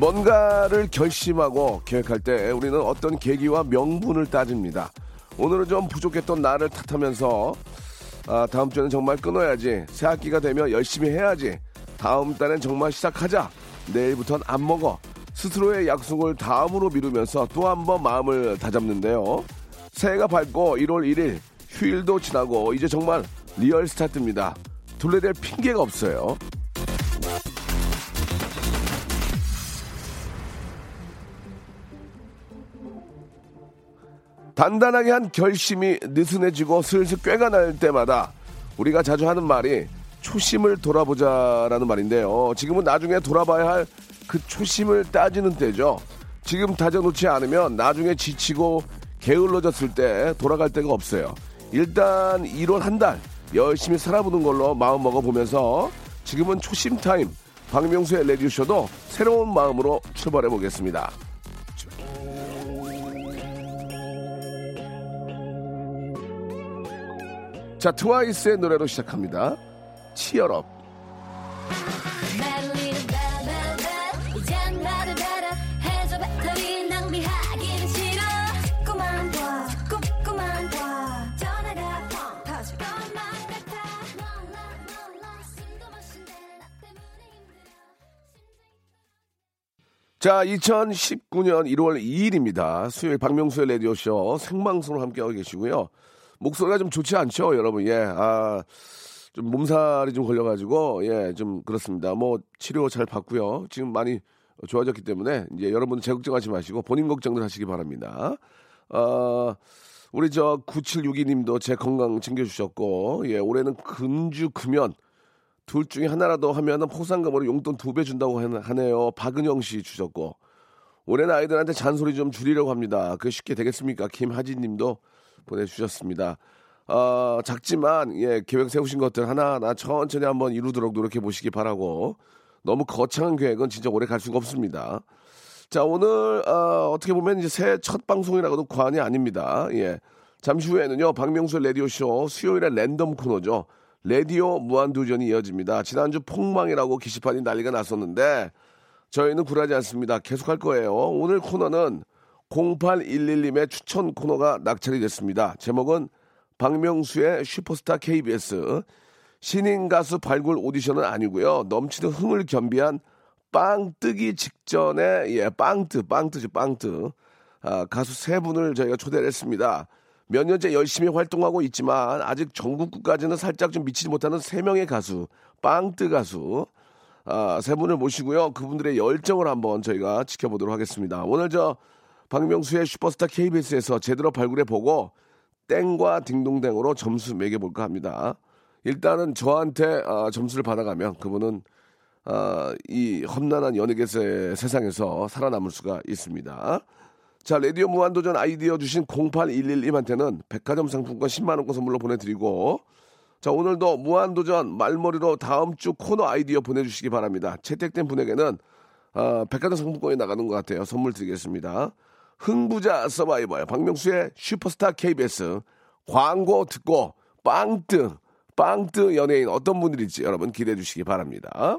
뭔가를 결심하고 계획할 때 우리는 어떤 계기와 명분을 따집니다 오늘은 좀 부족했던 나를 탓하면서 아, 다음 주에는 정말 끊어야지 새 학기가 되면 열심히 해야지 다음 달엔 정말 시작하자 내일부터는 안 먹어. 스스로의 약속을 다음으로 미루면서 또 한 번 마음을 다잡는데요. 새해가 밝고 1월 1일 휴일도 지나고 이제 정말 real start입니다. 둘러댈 핑계가 없어요. 단단하게 한 결심이 느슨해지고 슬슬 꾀가 날 때마다 우리가 자주 하는 말이 초심을 돌아보자라는 말인데요. 지금은 나중에 돌아봐야 할 그 초심을 따지는 때죠. 지금 다져놓지 않으면 나중에 지치고 게을러졌을 때 돌아갈 데가 없어요. 일단 1월 한 달 열심히 살아보는 걸로 마음 먹어보면서 지금은 초심 타임 박명수의 레디오쇼도 새로운 마음으로 출발해 보겠습니다. 자 트와이스의 노래로 시작합니다. 치열업. 자, 2019년 1월 2일입니다. 수요일 박명수의 라디오쇼 생방송으로 함께하고 계시고요. 목소리가 좀 좋지 않죠, 여러분? 예, 아, 좀 몸살이 좀 걸려가지고 예 좀 그렇습니다. 뭐 치료 잘 받고요. 지금 많이 좋아졌기 때문에 이제 여러분 제 걱정하지 마시고 본인 걱정들 하시기 바랍니다. 어, 우리 저 9762님도 제 건강 챙겨주셨고 예 올해는 금주 금연 둘 중에 하나라도 하면은 포상금으로 용돈 두 배 준다고 하네요. 박은영 씨 주셨고 올해는 아이들한테 잔소리 좀 줄이려고 합니다. 그게 쉽게 되겠습니까? 김하진 님도 보내주셨습니다. 어, 작지만 예 계획 세우신 것들 하나하나 천천히 한번 이루도록 노력해 보시기 바라고 너무 거창한 계획은 진짜 오래 갈 수가 없습니다. 자 오늘 어, 어떻게 보면 이제 새해 첫 방송이라고도 과언이 아닙니다. 예 잠시 후에는요 박명수 라디오 쇼 수요일에 랜덤 코너죠. 라디오 무한도전이 이어집니다. 지난주 폭망이라고 게시판이 난리가 났었는데 저희는 굴하지 않습니다. 계속할 거예요. 오늘 코너는 0811님의 추천 코너가 낙찰이 됐습니다. 제목은 박명수의 슈퍼스타 KBS 신인 가수 발굴 오디션은 아니고요. 넘치는 흥을 겸비한 빵 뜨기 직전에 예 빵뜨 빵뜨지 빵뜨 아, 가수 세 분을 저희가 초대를 했습니다. 몇 년째 열심히 활동하고 있지만 아직 전국구까지는 살짝 좀 미치지 못하는 세 명의 가수 빵뜨 가수 아, 세 분을 모시고요. 그분들의 열정을 한번 저희가 지켜보도록 하겠습니다. 오늘 저 박명수의 슈퍼스타 KBS에서 제대로 발굴해 보고 땡과 딩동댕으로 점수 매겨볼까 합니다. 일단은 저한테 어, 점수를 받아가면 그분은 어, 이 험난한 연예계 세상에서 살아남을 수가 있습니다. 자, 라디오 무한도전 아이디어 주신 0811님한테는 백화점 상품권 10만원권 선물로 보내드리고, 자, 오늘도 무한도전 말머리로 다음 주 코너 아이디어 보내주시기 바랍니다. 채택된 분에게는, 어, 백화점 상품권이 나가는 것 같아요. 선물 드리겠습니다. 흥부자 서바이벌 박명수의 슈퍼스타 KBS 광고 듣고 빵뜨 빵뜨 연예인 어떤 분들일지 여러분 기대해 주시기 바랍니다.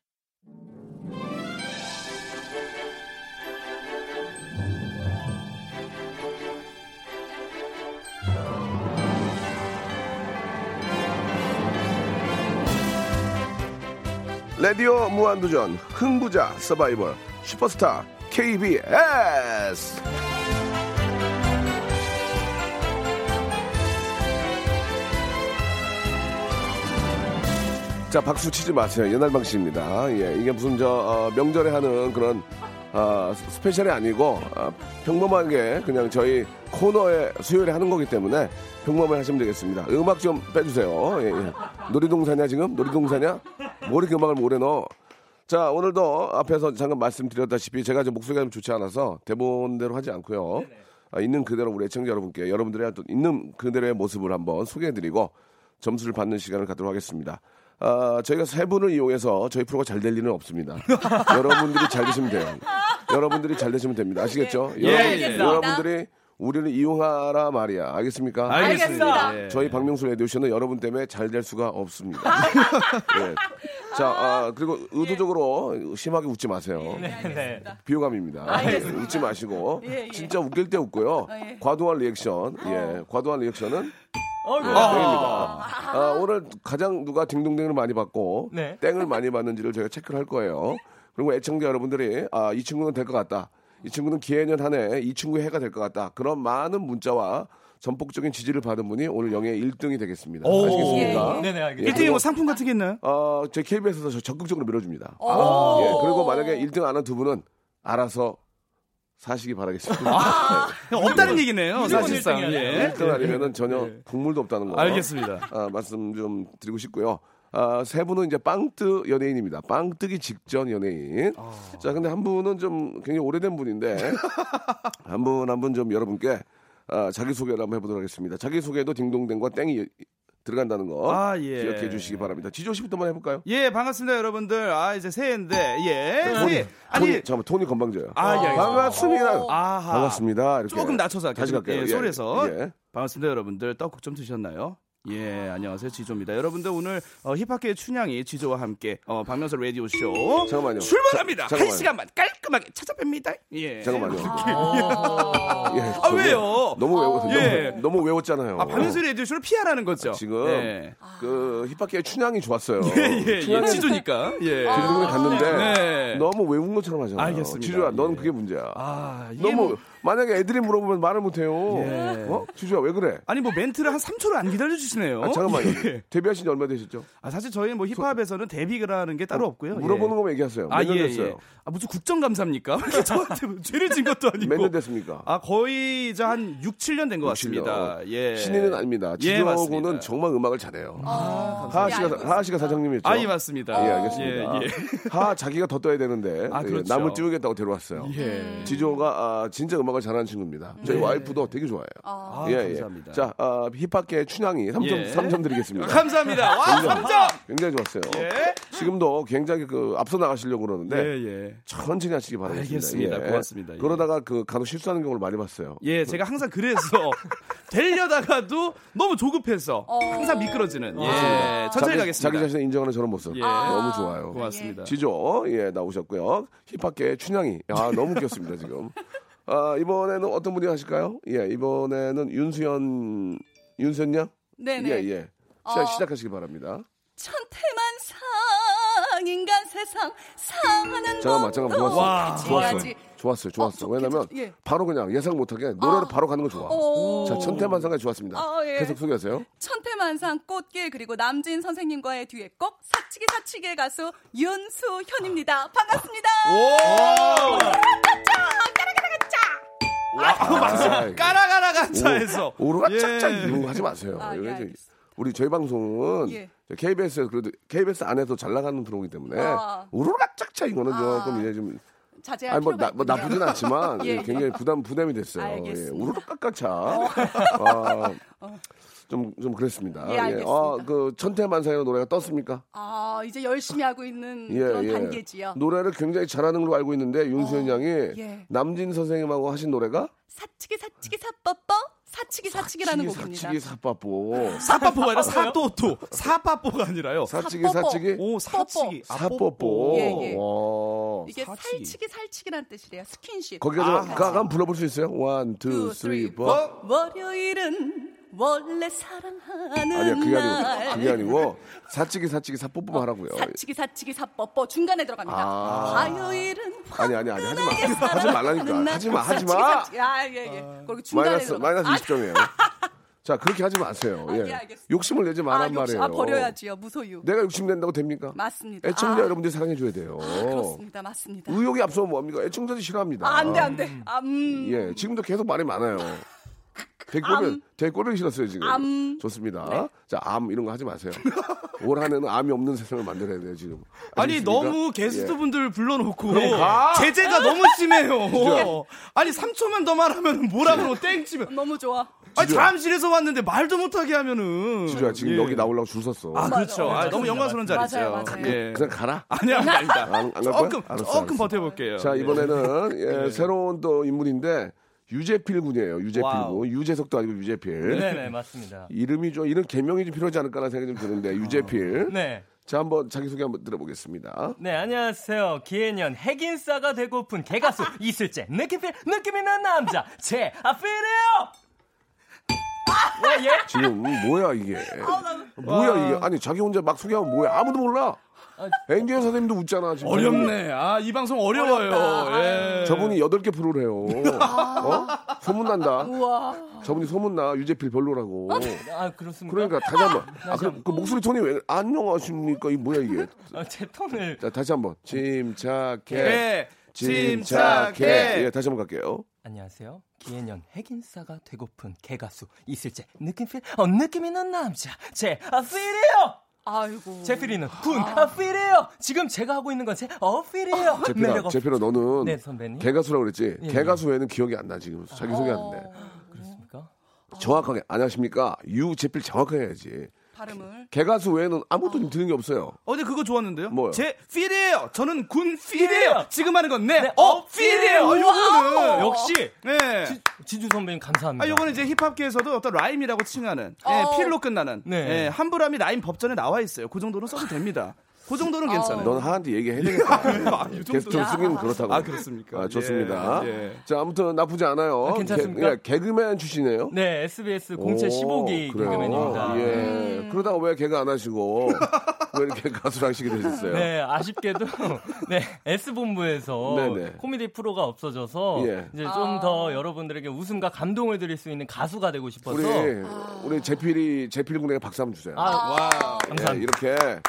라디오 무한도전 흥부자 서바이벌 슈퍼스타 KBS 자 박수 치지 마세요. 옛날 방식입니다. 예 이게 무슨 저 어, 명절에 하는 그런 어, 스페셜이 아니고 어, 평범하게 그냥 저희 코너에 수요일에 하는 거기 때문에 평범하게 하시면 되겠습니다. 음악 좀 빼주세요. 예, 예. 놀이동산이야 지금? 놀이동산이야? 뭐 이렇게 음악을 오래 넣어? 자, 오늘도 앞에서 잠깐 말씀드렸다시피 제가 좀 목소리가 좀 좋지 않아서 대본대로 하지 않고요. 아, 있는 그대로 우리 애청자 여러분께 여러분들의 어떤 있는 그대로의 모습을 한번 소개해드리고 점수를 받는 시간을 갖도록 하겠습니다. 아, 저희가 세 분을 이용해서 저희 프로가 잘 될 일은 없습니다. 여러분들이 잘 되시면 돼요. 여러분들이 잘 되시면 됩니다. 아시겠죠? 예, 여러분, 예. 여러분들이 우리를 이용하라 말이야. 알겠습니까? 알겠습니다. 예. 저희 박명수 라디오쇼는 여러분 때문에 잘 될 수가 없습니다. 예. 자, 아, 그리고 의도적으로 심하게 웃지 마세요. 네. 비호감입니다. 웃지 마시고 예, 예. 진짜 웃길 때 웃고요. 아, 예. 과도한 리액션, 예, 과도한 리액션은 어이구. 네, 땡입니다. 아, 오늘 가장 누가 딩동댕을 많이 받고 네. 땡을 많이 받는지를 저희가 체크를 할 거예요. 그리고 애청자 여러분들이 아, 이 친구는 될 것 같다. 이 친구는 기해년 한 해 이 친구의 해가 될 것 같다. 그런 많은 문자와 전폭적인 지지를 받은 분이 오늘 영예 1등이 되겠습니다. 오. 아시겠습니까? 예, 네네, 예, 알겠습니다. 1등에 뭐 상품 같은 게 있나요? 어, 저희 KBS에서 저 적극적으로 밀어줍니다. 오. 예, 그리고 만약에 1등 안 한 두 분은 알아서 사시기 바라겠습니다. 없다는 얘기네요, 무조건 사실상. 네. 예. 1등 아니면은 전혀 국물도 없다는 거. 알겠습니다. 아, 말씀 좀 드리고 싶고요. 아, 세 분은 이제 빵뜨 연예인입니다. 빵 뜨기 직전 연예인. 자, 근데 한 분은 좀 굉장히 오래된 분인데 한 분 한 분 좀 여러분께 아, 자기 소개를 한번 해보도록 하겠습니다. 자기 소개도 딩동댕과 땡이 들어간다는 거 아, 예. 기억해 주시기 바랍니다. 지조 씨부터 한번 해볼까요? 예, 반갑습니다, 여러분들. 아, 이제 새해인데, 예. 토니. 아니, 토니, 잠깐만 토니 건방져요. 아, 예. 반갑습니다. 아하. 반갑습니다. 이렇게 조금 낮춰서. 다시 갈게요. 예, 소리에서. 예. 반갑습니다, 여러분들. 떡국 좀 드셨나요? 예, 안녕하세요. 지조입니다. 여러분들 오늘 어, 힙합계의 춘향이 지조와 함께 어, 박명수 라디오 쇼 잠깐만요. 출발합니다. 자, 한 잠깐만요. 시간만 깔끔하게 찾아뵙니다. 예. 잠깐만요. 아, 예, 아, 저기 왜요? 너무 외워 예. 너무, 너무 외웠잖아요. 아, 박명수 라디오 쇼를 피하라는 거죠. 지금 예. 그 힙합계의 춘향이 좋았어요. 예, 예, 예. 지조니까. 예. 딩동댕 갔는데 네. 너무 외운 것처럼 하잖아. 알겠습니다. 지조야, 너는 예. 그게 문제야. 아, 이게 너무 뭐- 만약에 애들이 물어보면 말을 못해요. 예. 어? 지조야 왜 그래? 아니 뭐 멘트를 한 3초를 안 기다려 주시네요. 아, 잠깐만요. 예. 데뷔하신 지 얼마 되셨죠? 아, 사실 저희는 뭐 힙합에서는 데뷔라는 게 따로 없고요. 물어보는 예. 거만 얘기하세요. 아, 몇년 예, 됐어요? 예. 아, 무슨 국정감사입니까? 저한테 뭐 죄를 진 것도 아니고. 몇 년 됐습니까? 아, 거의 이제 한 6, 7년 된 것 같습니다. 예. 신인은 아닙니다. 예, 맞습니다. 정말 음악을 잘해요. 아, 하하 감사합니다. 씨가 하하 씨가 사장님이었죠. 아, 예, 맞습니다. 예, 알겠습니다. 예, 예. 하하 자기가 더 떠야 되는데 아, 예, 그렇죠. 남을 띄우겠다고 데려왔어요. 예. 지조가 아, 진짜 음악 을 잘하는 친구입니다. 저희 와이프도 되게 좋아해요. 아, 예, 감사합니다. 예. 자, 아, 힙합계 춘향이 3점, 예. 삼점 드리겠습니다. 감사합니다. 와, 3점! 굉장히 좋았어요. 예. 지금도 굉장히 그 앞서 나가시려고 그러는데 예, 예. 천천히 하시기 바라겠습니다. 알겠습니다. 고맙습니다. 예. 그러다가 그 간혹 실수하는 경우를 많이 봤어요. 예, 제가 항상 그래서 되려다가도 너무 조급해서 항상 미끄러지는. 예, 천천히 자기, 가겠습니다. 자기 자신을 인정하는 저런 모습. 예. 너무 좋아요. 고맙습니다. 지조, 예, 나오셨고요. 힙합계 춘향이. 아, 너무 웃겼습니다, 지금. 아, 이번에는 어떤 분이 하실까요? 예, 이번에는 윤수연, 윤수연 양? 네네. 예, 예. 시작, 어. 시작하시기 바랍니다. 천태만 상 인간 세상 사는 잠깐만, 잠깐만, 좋았어. 와. 좋았어요. 좋았어요, 좋았어. 어, 왜냐면 괜찮- 예. 바로 그냥 예상 못하게 노래를 바로 가는 거 좋아. 오. 자, 천태만상까지 좋았습니다. 아, 예. 계속 소개하세요. 천태만상 꽃길 그리고 남진 선생님과의 듀엣곡 사치기 사치기의 가수 윤수현입니다. 반갑습니다. 아, 까라가라가 차에서. 오르가 예. 짝짝 이런 거 하지 마세요. 아, 예, 이거 알겠습니다. 우리 저희 방송은 예. KBS에서 그래도 KBS 안에서 잘 나가는 프로이기 때문에 아. 오르가 짝짝 이거는 아. 조금 이제 좀 자제할 아니 뭐, 나, 뭐. 나쁘진 않지만 예, 예. 굉장히 부담 부담이 됐어요. 예. 어. 우르르 깎아차. 아, 좀, 좀 그랬습니다. 예, 알겠습니다. 아, 그 천태만상의 노래가 떴습니까? 아 이제 열심히 하고 있는 예, 그런 예. 단계지요. 노래를 굉장히 잘하는 걸로 알고 있는데 윤수현 양이 예. 남진 선생님하고 하신 노래가 사치기 사치기 사빠빠 사치기 사치기라는 곡입니다. 사치기 사빠뽀 사빠뽀가 아니라 사또또 사빠뽀가 아니라요. 사치기. 사치기 오 사치기 아, 사뽀뽀 예, 예. 와. 이게 사치기. 살치기 살치기란 뜻이래요. 스킨십. 거기가 좀 가, 한번 불러볼 수 있어요? one, two, three, four. 월요일은 원래 사랑하는 아니야 그게 아니고 날. 그게 아니고 사치기 사치기 사뽀뽀 하라고요. 사치기 사치기 사뽀뽀 중간에 들어갑니다. 아. 화요일은 아니 아니 아니 하지 마 하지 말라니까 날. 하지 마 하지 마. 사치기. 아, 예, 예. 그리고 중간에 마이너스 들어가. 마이너스 아, 20점이에요. 자 그렇게 하지 마세요. 아, 예. 욕심을 내지 말란 욕심- 말이에요. 아, 버려야지요. 무소유. 내가 욕심 낸다고 됩니까? 맞습니다. 애청자 아, 여러분들이 사랑해 줘야 돼요. 그렇습니다. 맞습니다. 의욕이 앞서면 뭐합니까? 애청자들이 싫어합니다. 아, 안 돼, 안 돼. 아, 음. 예, 지금도 계속 말이 많아요. 대꼬를 대꼬를 싫었어요 지금. 암. 좋습니다. 네. 자, 암 이런 거 하지 마세요. 올 한해는 암이 없는 세상을 만들어야 돼요 지금. 아니 아시겠습니까? 너무 예. 게스트분들 불러놓고 그러니까. 제재가 너무 심해요. 아니 3초만 더 말하면 뭐라 그러고 땡 치면 너무 좋아. 아니 지조야. 잠실에서 왔는데 말도 못하게 하면은 지조야 지금 예. 여기 나오려고 줄 섰어. 아 그렇죠. 아, 너무 영광스러운 자리죠. 맞아요, 맞아요. 예. 그냥 가라. 아니야 아닙니다. 안, 거야? 조금 알았어, 조금 알았어. 버텨볼게요. 자 예. 이번에는 예, 새로운 또 인물인데 유재필 군이에요. 유재필 wow. 군. 유재석도 아니고 유재필. 네네 맞습니다. 이름이 좀 이런 개명이 좀 필요하지 않을까라는 생각이 좀 드는데 유재필. 네. 자 한번 자기 소개 한번 들어보겠습니다. 네 안녕하세요. 기해년 핵인싸가 되고픈 개가수 이슬재 느낌필 느낌 있는 남자 제 아필이에요. 예, 예? 지금 뭐야 이게? 뭐야 이게? 아니 자기 혼자 막 소개하면 뭐야? 아무도 몰라. 엔지니어 선생님도 웃잖아. 지금. 어렵네. 아 이 방송 어려워요. 예. 저분이 여덟 개 프로를 해요. 어? 소문난다. 우와. 저분이 소문나. 유재필 별로라고. 아 그렇습니까? 그러니까 다시 한번. 아, 그럼 그 목소리 톤이 왜 안녕하십니까? 이 뭐야 이게? 아, 제 톤을 자 다시 한번. 침착해. 예. 침착해. 침착해. 예, 다시 한번 갈게요. 안녕하세요. 기해년 핵인싸가 되고픈 개가수 이슬재 느낌필 어 느낌 있는 남자 제 아필이에요. 아이고. 제 필이는 군 아필이에요. 지금 제가 하고 있는 건제 어필이에요. 제필아, 매력 없- 제필아 너는 네 선배님. 개가수라고 그랬지? 예. 개가수 외에는 기억이 안 나 지금. 자기 소개하는데. 그렇습니까? 정확하게 안녕하십니까? 유재필 정확하게 해야지. 발음을. 개가수 외에는 아무것도 좀 드는 게 없어요. 어제 그거 좋았는데요. 뭐요? 제 필이에요. 저는 군 필이에요. 지금 하는 건 네. 네, 어 어, 필이에요. 아, 요거는 역시 네. 지, 지주 선배님 감사합니다. 아, 요거는 이제 힙합계에서도 어떤 라임이라고 칭하는 예, 어. 필로 끝나는 네. 예, 함부람이 라임 법전에 나와 있어요. 그 정도는 써도 됩니다. 그 정도는 괜찮아요. 넌 하한테 얘기해야 되겠다. 게스트로 쓰기는 그렇다고. 아, 그렇습니까? 아, 좋습니다. 예, 예. 자, 아무튼 나쁘지 않아요. 아, 괜찮습니까? 개, 그맨 출신이에요. 네, SBS 공채 오, 15기 그래요? 개그맨입니다. 예. 그러다가 왜 개가 안 하시고 왜 이렇게 가수를 하시게 되셨어요? 네, 아쉽게도 네 S 본부에서 네네. 코미디 프로가 없어져서 예. 이제 좀더 여러분들에게 웃음과 감동을 드릴 수 있는 가수가 되고 싶어서 우리 우리 제필이 제필 군에게 박수 한번 주세요. 아, 와. 감사합니다. 예, 이렇게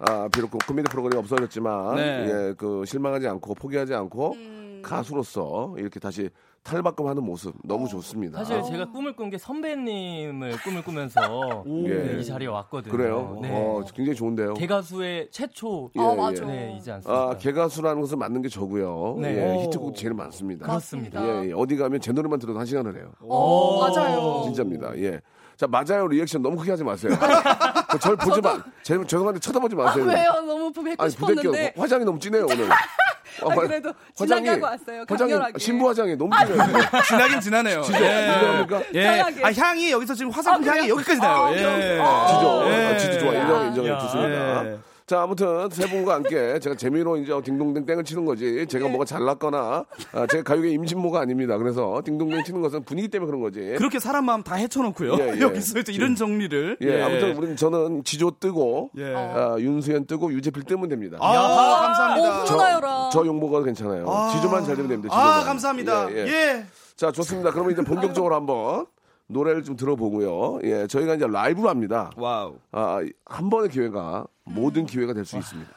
아, 비록 그 코미디 프로그램이 없어졌지만 네. 예, 그 실망하지 않고 포기하지 않고 가수로서 이렇게 다시 탈바꿈하는 모습 너무 좋습니다. 사실 제가 꿈을 꾼 게 선배님을 꿈을 꾸면서 예. 네, 이 자리에 왔거든요. 그래요? 네. 어, 굉장히 좋은데요. 개가수의 최초 예, 아, 맞아. 네, 이지 않습니까? 아, 개가수라는 것은 맞는 게 저고요. 네. 예, 오. 히트곡 제일 많습니다. 그렇습니다. 예, 예, 어디 가면 제 노래만 들어도 한 시간을 해요. 어, 맞아요. 진짜입니다. 예. 자, 맞아요. 리액션 너무 크게 하지 마세요. 그, 절 보지 마. 제, 죄송한데 쳐다보지 아, 마세요. 왜요? 너무 뵙고 아니, 부대껴. 싶었는데. 화장이 너무 진해요, 오늘. 아, 그래도 진하게 하고 왔어요. 화장이, 강렬하게. 신부 화장이 너무 진해요. 진하긴 진하네요. 진짜 인정합니까? 예. 편하게. 아, 향이 여기서 지금 화장품 아, 향이? 여기까지 나요. 아, 예. 지죠. 예. 아, 지도 좋아. 인정, 인정해. 야. 좋습니다. 예. 자, 아무튼 세 분과 함께 제가 재미로 이제 딩동댕 땡을 치는 거지. 제가 뭐가 잘났거나 아, 제가 가요계 임진모가 아닙니다. 그래서 딩동댕 치는 것은 분위기 때문에 그런 거지. 그렇게 사람 마음 다 헤쳐놓고요. 예, 예. 여기서 또 이런 정리를. 예, 아무튼 우리는 저는 지조 뜨고 예. 아, 윤수연 뜨고 유재필 뜨면 됩니다. 아, 감사합니다. 오, 저. 저 용보가 괜찮아요. 지조만 잘 되면 됩니다. 아, 지조만. 감사합니다. 예, 예. 예. 자, 좋습니다. 그러면 이제 본격적으로 한번 노래를 좀 들어보고요. 예, 저희가 이제 라이브로 합니다. Wow. 아, 한 번의 기회가 모든 기회가 될 수 있습니다.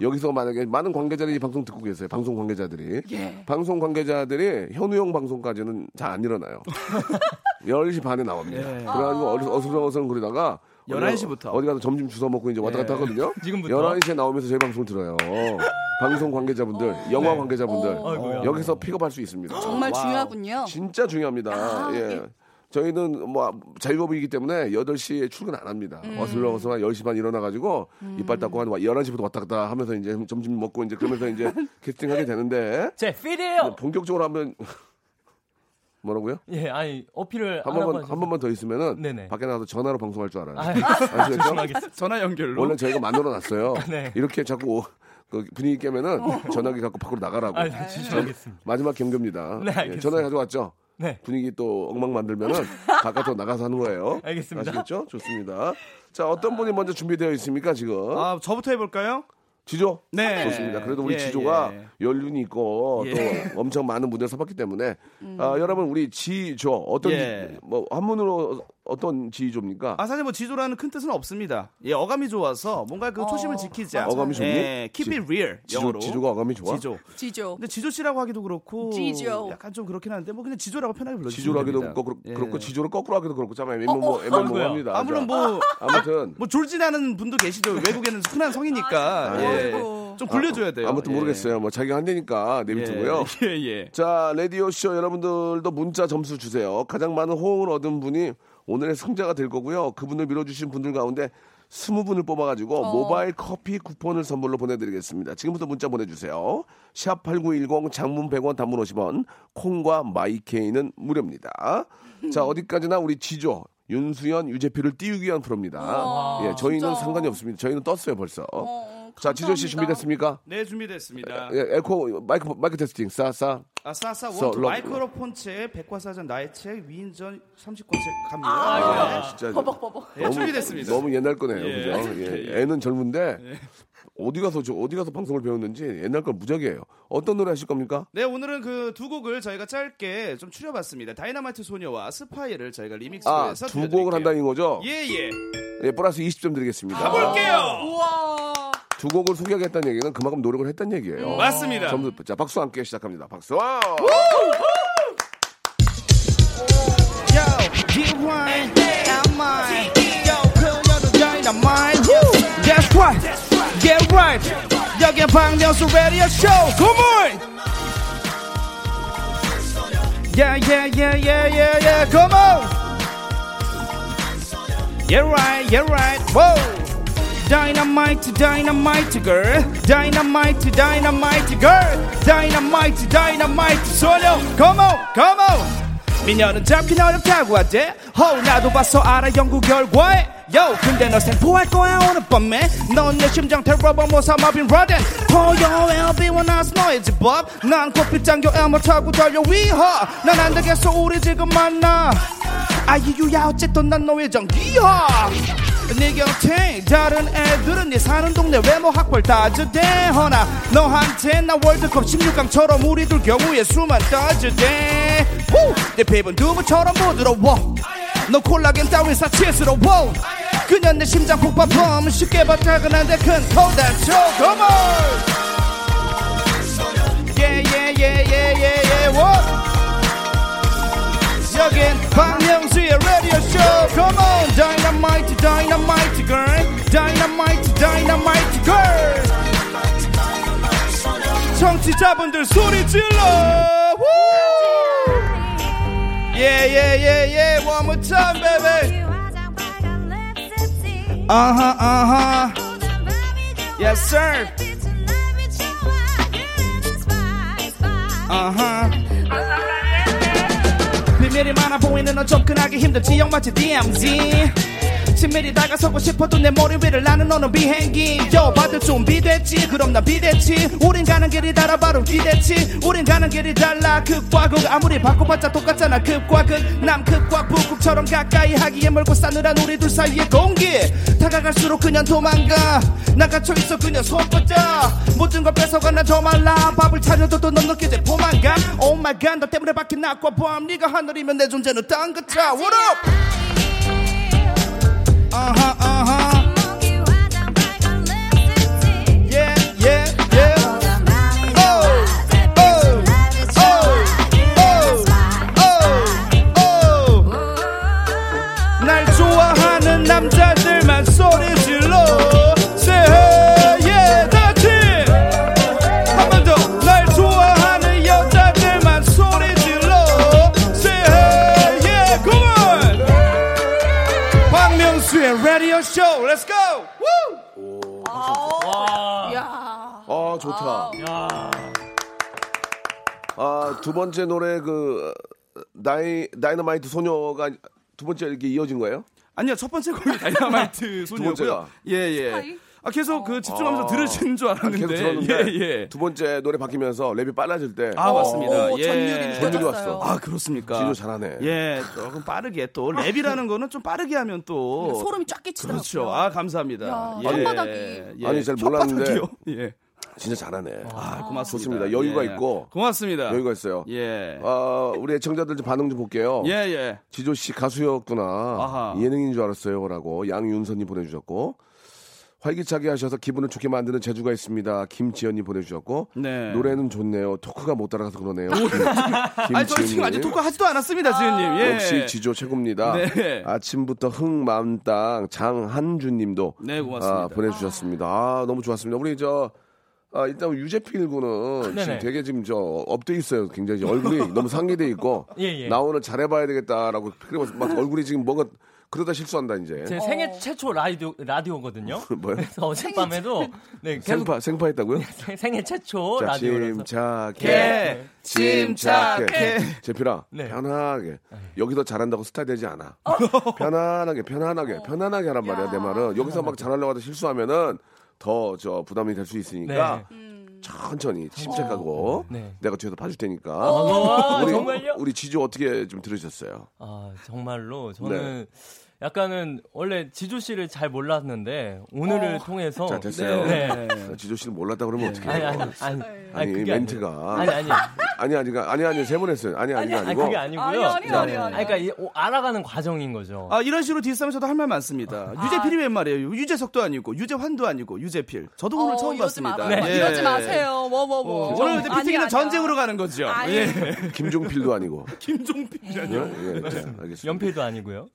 여기서 만약에 많은 관계자들이 이 방송 듣고 계세요. 방송 관계자들이. 방송 관계자들이 현우형 방송까지는 잘 안 일어나요. 10시 반에 나옵니다. 그래가지고 어리- 어슬렁어슬렁 그러다가 11시 부터. 어디 가서 점심 주워 먹고 이제 왔다 갔다 하거든요. 지금부터? 11시에 나오면서 저희 방송을 들어요. 방송 관계자분들, 영화 관계자분들 아이고야. 여기서 픽업할 수 있습니다. 정말 중요하군요. 진짜 중요합니다. 예. 저희는 뭐 자유업이기 때문에 8시에 출근 안 합니다. 어슬렁어슬렁 한 10시 반 일어나가지고 이빨 닦고 한 11시부터 왔다 갔다 하면서 이제 점심 먹고 이제 그러면서 이제 캐스팅하게 되는데 제 필이에요. 본격적으로 하면 뭐라고요? 예, 아니 어필을 한 번만. 한 번만 더 있으면은 네네. 밖에 나가서 전화로 방송할 줄 알아요. 아, 아시겠죠? 전화 연결로. 원래 저희가 만들어 놨어요. 네. 이렇게 자꾸 그 분위기 깨면은 전화기 갖고 밖으로 나가라고. 아, 네, 조심하겠습니다. 마지막 경고입니다. 네, 예, 알겠습니다. 전화기 가져왔죠? 네. 분위기 또 엉망 만들면은 바깥으로 나가서 하는 거예요. 알겠습니다. 아시겠죠? 좋습니다. 자, 어떤 분이 먼저 준비되어 있습니까, 지금? 아, 저부터 해볼까요? 지조? 네. 좋습니다. 그래도 우리 예, 지조가 예. 연륜이 있고 예. 또 엄청 많은 무대를 서봤기 때문에 아, 여러분 우리 지조 어떤 예. 지- 뭐 한문으로 어떤 지조입니까? 아 사실 뭐 지조라는 큰 뜻은 없습니다. 예, 어감이 좋아서 뭔가 그 초심을 지키자. 어감이 좋니? 예, keep it real 지조, 영어로. 지조가 어감이 좋아? 지조. 지조. 근데 지조 씨라고 하기도 그렇고 지조. 약간 좀 그렇긴 한데 뭐 그냥 지조라고 편하게 하기도 됩니다. 그렇고, 예. 그렇고 지조를 거꾸로 하기도 그렇고 참 애매모 애매모호합니다. 아 물론 뭐 아무튼 뭐 졸지나는 분도 계시죠. 외국에는 흔한 성이니까 예. 아이고. 좀 굴려줘야 돼요. 아무튼 예. 모르겠어요. 뭐 자기가 한대니까 내비두고요. 예, 예. 자, 라디오 쇼 여러분들도 문자 점수 주세요. 가장 많은 호응을 얻은 분이 오늘의 승자가 될 거고요. 그분을 밀어주신 분들 가운데 20분을 뽑아가지고 어. 모바일 커피 쿠폰을 선물로 보내드리겠습니다. 지금부터 문자 보내주세요. 샵 8910 장문 100원 단문 50원 콩과 마이케이는 무료입니다. 자, 어디까지나 우리 지조 윤수연, 유재필을 띄우기 위한 프로입니다. 와, 예, 저희는 진짜. 상관이 없습니다. 저희는 떴어요 벌써. 어, 자, 지조 씨. 준비됐습니까? 네 준비됐습니다. 예, 에코 마이크 마이크 testing 싸싸. 아 싸싸 써, one two 러- microphone check 백과사전 나의 책 위인전 30권 책 갑니다. 아, 진짜 버벅버벅. 예, 준비됐습니다. 너무 옛날 거네요. 예. 그죠? 예. 애는 젊은데 어디 가서 저 어디 가서 방송을 배웠는지 옛날 걸 무지하게예요. 어떤 노래 하실 겁니까? 네 오늘은 그 두 곡을 저희가 짧게 좀 추려봤습니다. 다이너마이트 소녀와 스파이를 저희가 remix해서 아, 두 곡을 한다는 거죠? 예예. 예, 플러스 20점 드리겠습니다. 가볼게요. 우와. 두 곡을 소개하겠다는 얘기는 그만큼 노력을 했다는 얘기예요. 맞습니다. 점수 자 박수 함께 시작합니다. 박수. Yo, D1, am I? Yo, 그녀도 dynamite. That's right. Get right. 여기 radio show. Come on. Yeah, yeah, yeah, yeah, yeah, yeah. Come on. Yeah, right, yeah, right. Whoa. Dynamite, dynamite girl. Dynamite, dynamite girl. Dynamite, dynamite 소녀. Come on, come on. 미녀는 잡긴 어렵다고 하대. 호 나도 봤어 알아 연구 결과에. 요 근데 너 생포할 거야 오늘 밤에 넌내 심장 테러범 오사마 빈 라덴 LB 원하스 너의 집업 난 코피 당겨 에머 타고 달려 위하 난안 되겠어 우리 지금 만나 아이유야 어쨌든 난 너의 정기야 네 곁에 다른 애들은 네 사는 동네 외모 학벌 따져대 허나. 너한테 나 월드컵 16강처럼 우리 둘 경우에 수만 따져대. 후! 내 피부는 두부처럼 부드러워. 너 콜라겐 따윈 사치스러워. 그냥 내 심장 폭발범 쉽게 큰 on! Yeah yeah yeah yeah yeah yeah what? 여긴 박명수의 청취자분들 소리 질러 yeah One more time baby Uh-huh uh-huh Yes sir Uh-huh 비밀이 많아 보이는 넌 접근하기 힘든 지역 마치 DMZ 친밀히 다가서고 싶어도 내 머리 위를 나는 너는 비행기. 요 받을 준비됐지. 그럼 난 비대치 우린 가는 길이 달아 바로 기대치. 우린 가는 길이 달라. 극과 극 아무리 바꿔봤자 똑같잖아. 극과 극 남 극과 북극처럼 가까이 하기에 멀고 싸늘한 우리 둘 사이의 공기. 다가갈수록 그냥 도망가. 나 갇혀있어 그냥 손뻗자. 모든 걸 뺏어가 나더 말라. 밥을 차려도 또 넌 느끼지 포만감 Oh my god 너 때문에 바뀐 낙과 밤 네가 하늘이면 내 존재는 딴 같아. What up Uh huh, uh huh. 박명수의 라디오 쇼 Let's go Woo! 야. 아 좋다. 아 두 번째 노래 그 나이 다이너마이트 소녀가 두 번째 이렇게 이어진 거예요? 아니요 첫 번째 곡이 다이너마이트 소녀고요? 예예 스파이? 아 계속 그 집중하면서 들으시는 줄 아, 계속 알았는데 들었는데 예 예 두 번째 노래 바뀌면서 랩이 빨라질 때 아 맞습니다 오, 예. 전율이 전율이 느껴졌어요. 왔어. 아 그렇습니까 진호 잘하네. 예 조금 빠르게 또 랩이라는 거는 좀 빠르게 하면 또 소름이 쫙 끼치더라고요. 그렇죠 아 감사합니다 야, 예. 손바닥이. 예. 아니, 잘 몰랐는데. 혓바닥이요? 예 진짜 잘하네. 아, 고맙습니다. 좋습니다. 여유가 예. 있고 고맙습니다. 여유가 있어요. 예. 어, 우리 애청자들 좀 반응 좀 볼게요. 예, 예. 지조 씨 가수였구나. 아하. 예능인 줄 알았어요 라고 양윤선님 보내주셨고 활기차게 하셔서 기분을 좋게 만드는 재주가 있습니다. 김지연님 보내주셨고 네. 노래는 좋네요. 토크가 못 따라가서 그러네요. 김- 아니, 저희 지금 아직. 토크 하지도 않았습니다, 지은님. 예. 역시 지조 최고입니다. 네. 아침부터 흥 마음 땅 장한주님도 네, 고맙습니다. 아, 보내주셨습니다. 아, 너무 좋았습니다. 우리 저 아, 일단 유재필 군은 지금 네네. 되게 지금 저 up돼 있어요. 굉장히 얼굴이 너무 상기돼 있고 예, 예. 나 오늘 잘해봐야 되겠다라고 막 얼굴이 지금 뭔가 그러다 실수한다 이제. 제 생애 최초 라디오 라디오거든요. 뭐요? 그래서 어젯밤에도 네, 계속 생파 생파했다고요? 생- 생애 최초 자, 라디오라서 침착해. 침착해. 제필아, 네. 편하게. 여기서 잘한다고 스타 되지 않아. 편안하게, 편안하게, 편안하게 하란 말이야, 내 말은. 여기서 막 잘하려고 하다 실수하면은 더 저 부담이 될 수 있으니까 천천히 침착하고 네. 내가 뒤에서 봐줄 테니까. 와, 우리, 정말요? 우리 지주 어떻게 좀 들으셨어요? 아 정말로 저는 네. 약간은 원래 지조 씨를 잘 몰랐는데 오늘을 통해서 자, 됐어요. 네. 아, 지조 씨는 몰랐다 그러면 어떡해. 아니 아니 아니 아니, 그게 멘트가. 아니 아니 아니, 아니, 아니, 아니, 세번 했어요. 아니, 아니, 아니, 아니 아니고. 그게 아니고요. 아니, 아니, 아니, 네. 아니. 그러니까 이- 오, 알아가는 과정인 거죠. 아, 이런 식으로 뒷싸움에서도 할 말 많습니다. 아. 유재필이 웬 말이에요? 유재석도 아니고, 유재환도 아니고, 유재필. 저도 오늘 어, 처음 봤습니다. 마. 예. 이러지 마세요. 워워워. 어, 오늘 피팅은 전쟁으로 가는 거죠. 아니. 예. 김종필도 아니고. 김종필. 예, 예, 자, 알겠습니다. 연필도 아니고요.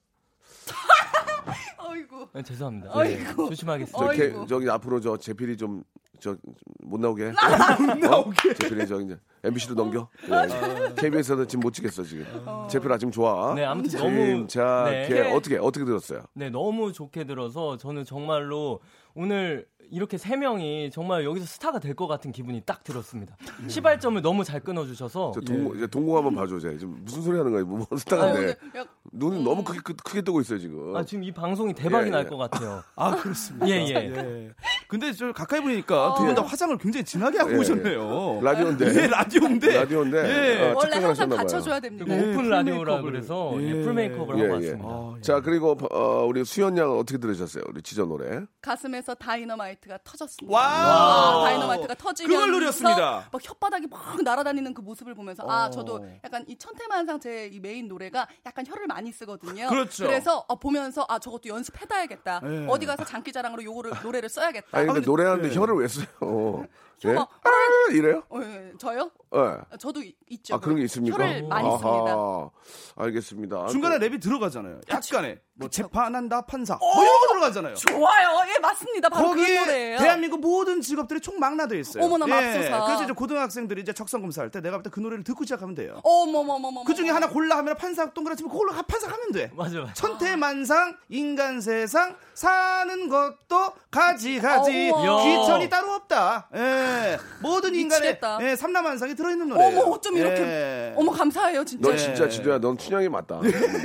어이구. 네, 죄송합니다. 어이구. 네, 조심하겠습니다. 저. 개- 저기 앞으로 저 제필이 좀 저 못 나오게. 못 나오게. 제필이 저 이제 MBC로 넘겨. 예. KBS에서 지금 못 찍겠어 지금. 제필아 지금 좋아. 네, 아무튼 너무 지금 자, 네. 걔 어떻게 어떻게 들었어요? 네, 너무 좋게 들어서 저는 정말로 오늘 이렇게 세 명이 정말 여기서 스타가 될 것 같은 기분이 딱 들었습니다. 시발점을 너무 잘 끊어주셔서 저 동공 이제 동공 한번 봐줘. 쟤. 지금 무슨 소리 하는 거야? 뭐 스타인데 야, 눈이 너무 크게 크- 크게 뜨고 있어요 지금. 아, 지금 이 방송이 대박이 예, 날 예. 것 같아요. 아, 그렇습니다. 예, 예. 예. 근데 저 가까이 보니까 두분 다 화장을 굉장히 진하게 하고 예, 오셨네요. 라디오인데. 예, 라디오인데. 라디오인데 예. 어, 원래 항상 그리고 됩니다. 예, 오픈 풀 라디오라. 그래서 예. 예, 풀 메이크업을 예, 하고 예. 왔습니다. 아, 예. 자 그리고 어, 우리 수현 양은 어떻게 들으셨어요? 우리 지조 노래. 가슴에서 다이너마이트 가 터졌습니다. 와우. 아, 다이너마이트가 터지면서 그걸 노렸습니다. 막 혓바닥이 막 날아다니는 그 모습을 보면서 아 어. 저도 약간 이 천태만상 제 이 메인 노래가 약간 혀를 많이 쓰거든요. 그렇죠. 그래서 어, 보면서 아 저것도 연습해놔야겠다. 예. 어디 가서 장기자랑으로 요거를 노래를 써야겠다. 아니 근데 근데- 노래하는데 예. 혀를 왜 써요? 예? 혀가- 아, 이래요? 어, 예, 저요? 예. 저도 이- 있죠. 아 그런 게 있습니까? 혀를 많이 아하, 씁니다. 알겠습니다. 중간에 또- 랩이 들어가잖아요. 약간의 뭐 재판한다 판사 뭐 이런 거 들어가잖아요. 좋아요. 예, 맞습니다. 바로 그 거기에 노래예요. 대한민국 모든 직업들이 총 망라돼 있어요. 어머나, 맙소사. 그래서 이제 고등학생들이 이제 적성 검사할 때 내가 볼 때 그 노래를 듣고 시작하면 돼요. 어머머머머. 그 중에 하나 골라 하면 판사 동그랗지면 그걸로 판사 하면 돼. 맞아, 맞아. 천태만상 인간 세상 사는 것도 가지 가지 어머. 귀천이 따로 없다. 예. 모든 인간의. 예, 삼라만상이 들어있는 노래예요. 어머 어쩜 이렇게 예. 어머 감사해요 진짜. 넌 진짜 지도야. 넌 춘향이 맞다.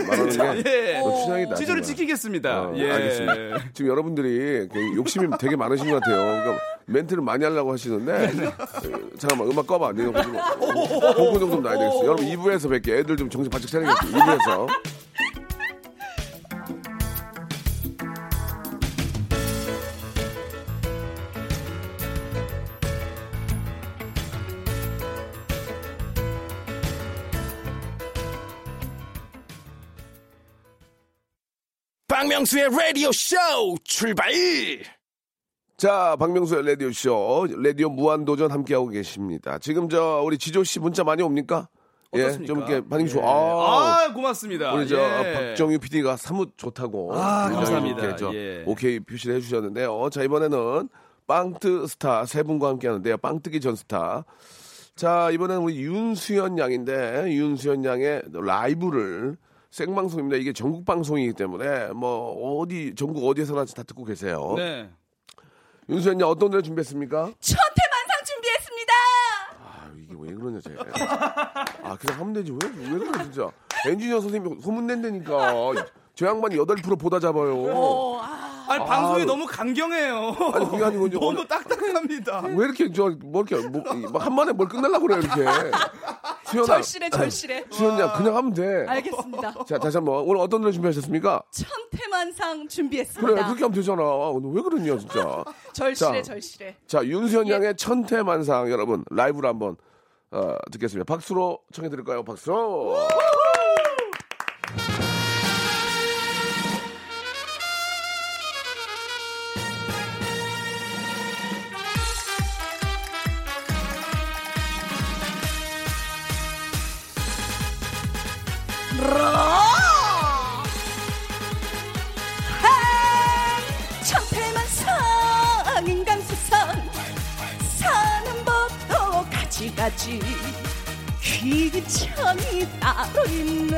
말하는 게. 예. 너 춘향이다. 지조를 정말. 지키겠습니다. 어, 예. 알겠습니다. 지금 여러분들이 그 욕심이 되게 많으신 것 같아요. 그러니까 멘트를 많이 하려고 하시는데 어, 잠깐만 음악 꺼봐. 내가 공포 좀 나야 되겠어. 여러분 2부에서 뵐게. 애들 좀 정신 바짝 차리겠어. 2부에서. 박명수의 라디오 쇼 출발! 자, 박명수의 라디오 쇼, 라디오 무한도전 함께하고 계십니다. 지금 저, 우리 지조씨 문자 많이 옵니까? 예, 어떻습니까? 좀 이렇게 반응이 예. 좋아. 아, 아, 고맙습니다. 우리 저, 예. 박정유 PD가 사뭇 좋다고. 아, 감사합니다. 이렇게 저, 예. 오케이 표시를 해주셨는데요. 자, 이번에는 빵뜨 스타 세 분과 함께 하는데요. 빵뜨기 전 스타. 자, 이번에는 우리 윤수현 양인데, 윤수현 양의 라이브를 생방송입니다. 이게 전국 방송이기 때문에, 뭐, 어디, 전국 어디에서나 다 듣고 계세요. 네. 윤수연 양 어떤 노래 준비했습니까? 천태만상 준비했습니다. 아, 이게 왜 그러냐, 쟤. 아, 그냥 하면 되지. 왜, 왜 그래, 진짜. 엔지니어 선생님이 소문낸다니까. 저 양반이 8% 보다 잡아요. 어, 아, 아니, 방송이 너무 강경해요. 아니, 그게 아니고 이제 너무 딱딱합니다. 왜 이렇게, 저, 뭐 이렇게, 뭐, 한 번에 뭘 끝내려고 그래요, 이렇게. 수연아. 절실해, 절실해. 수연 양 그냥 하면 돼. 알겠습니다. 자, 다시 한 번 오늘 어떤 노래 준비하셨습니까? 천태만상 준비했습니다. 그래, 그렇게 하면 되잖아. 오늘 왜 그러냐, 진짜. 절실해, 자. 절실해. 자, 윤수연 예. 양의 천태만상 여러분 라이브로 한번 어, 듣겠습니다. 박수로 청해 드릴까요? 박수. 천 가지가지 귀천이 따로 있네.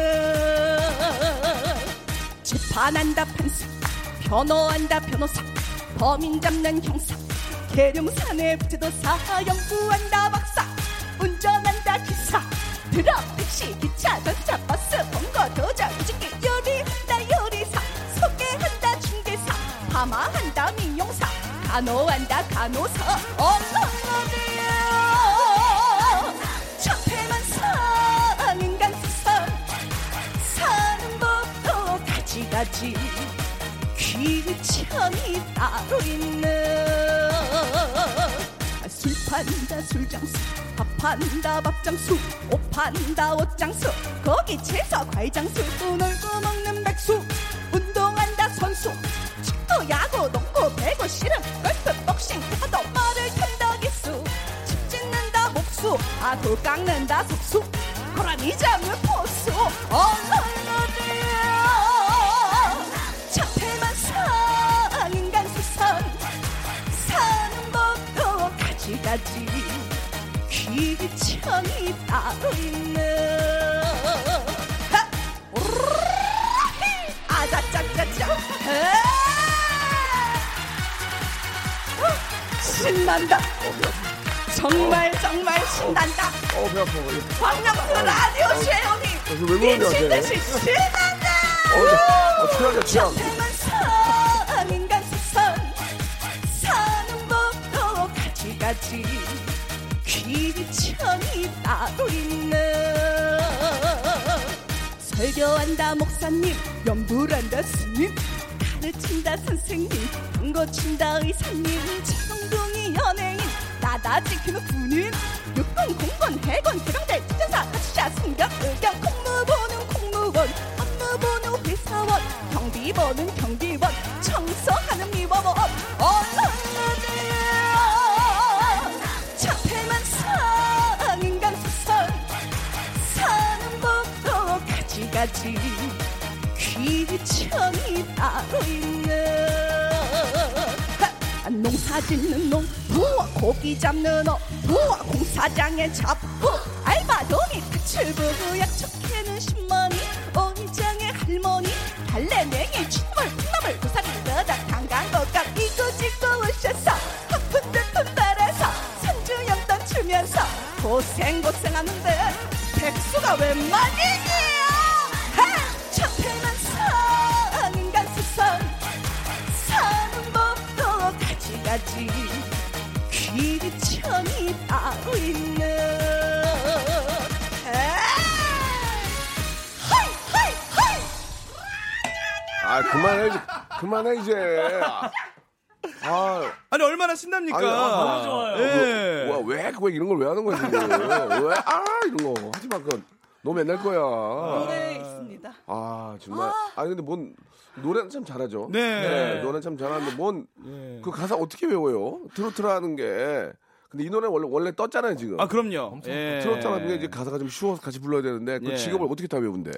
재판한다 판사 변호한다 변호사 범인 잡는 형사 계룡산에 부도사 연구한다 박사 운전한다 기사 트럭 택시 기차 전차 버스 번거 도장 무지개 요리한다 요리사 소개한다 중개사 파마한다 미용사 간호한다 간호사 가지가지 귀천이 따로 있네 술 판다 술장수 밥 판다 밥장수 옷 판다 옷장수. 거기 채소 과일장수 또 놀고 먹는 백수. 운동한다 선수. 축구 야구 농구 배구 씨름 골프 복싱 태권도 말을 탄다 기수. 집 짓는다 목수. 아도 깎는다 속수. 고라니 잡는 포수 신난다. 정말 정말 신난다. 어, 배 아파. 어, 박명수 라디오 왜 그러냐, 미친 쟤. 듯이 신난다. 어, 어, 취향이야, 취향. 천태만상 인간 세상 사는 법도 가지가지 귀천이 따로 있네 설교한다 목사님. 연불한다 스님. 가르친다 선생님. 당고 친다 의사님 연예인 나다 지키는 군인 육군 공군 해군 해병대 특전사 가치자 승격 의경 공무보는 공무원 업무 보는 회사원 경비 보는 경비원 청소하는 미화원 얼렁어디야 천태만상 인간 세상 사는 법도 가지가지 귀천이 따로 하! 농사 짓는 농 고기 잡는 어 부와 공사장에 잡부 알바돈이 탈출부 약초캐는 신머니 어장의 할머니 달래냉이 친물 콩나물 고사리 넣다 강강거각 이거 짓고 오셔서 아픈 듯한 발에서 산주연단 추면서 고생 고생하는데 백수가 웬 말이냐 그만해, 이제. 그만해, 이제. 아, 아니 얼마나 신납니까? 아니, 아, 너무 좋아요. 예. 와, 왜, 왜 이런 걸 왜 하는 거야, 지금. 왜, 아, 이런 거. 하지 마, 그건. 너 맨날 거야. 노래 있습니다 아, 정말. 아, 근데 뭔, 노래는 참 잘하죠. 네. 노래는 참 잘하는데, 뭔, 그 가사 어떻게 외워요? 트로트라는 게. 근데 이 노래 원래, 원래 떴잖아요, 지금. 아 그럼요. 예. 트로트라는 게 이제 가사가 좀 쉬워서 같이 불러야 되는데, 그 예. 직업을 어떻게 다 외운대?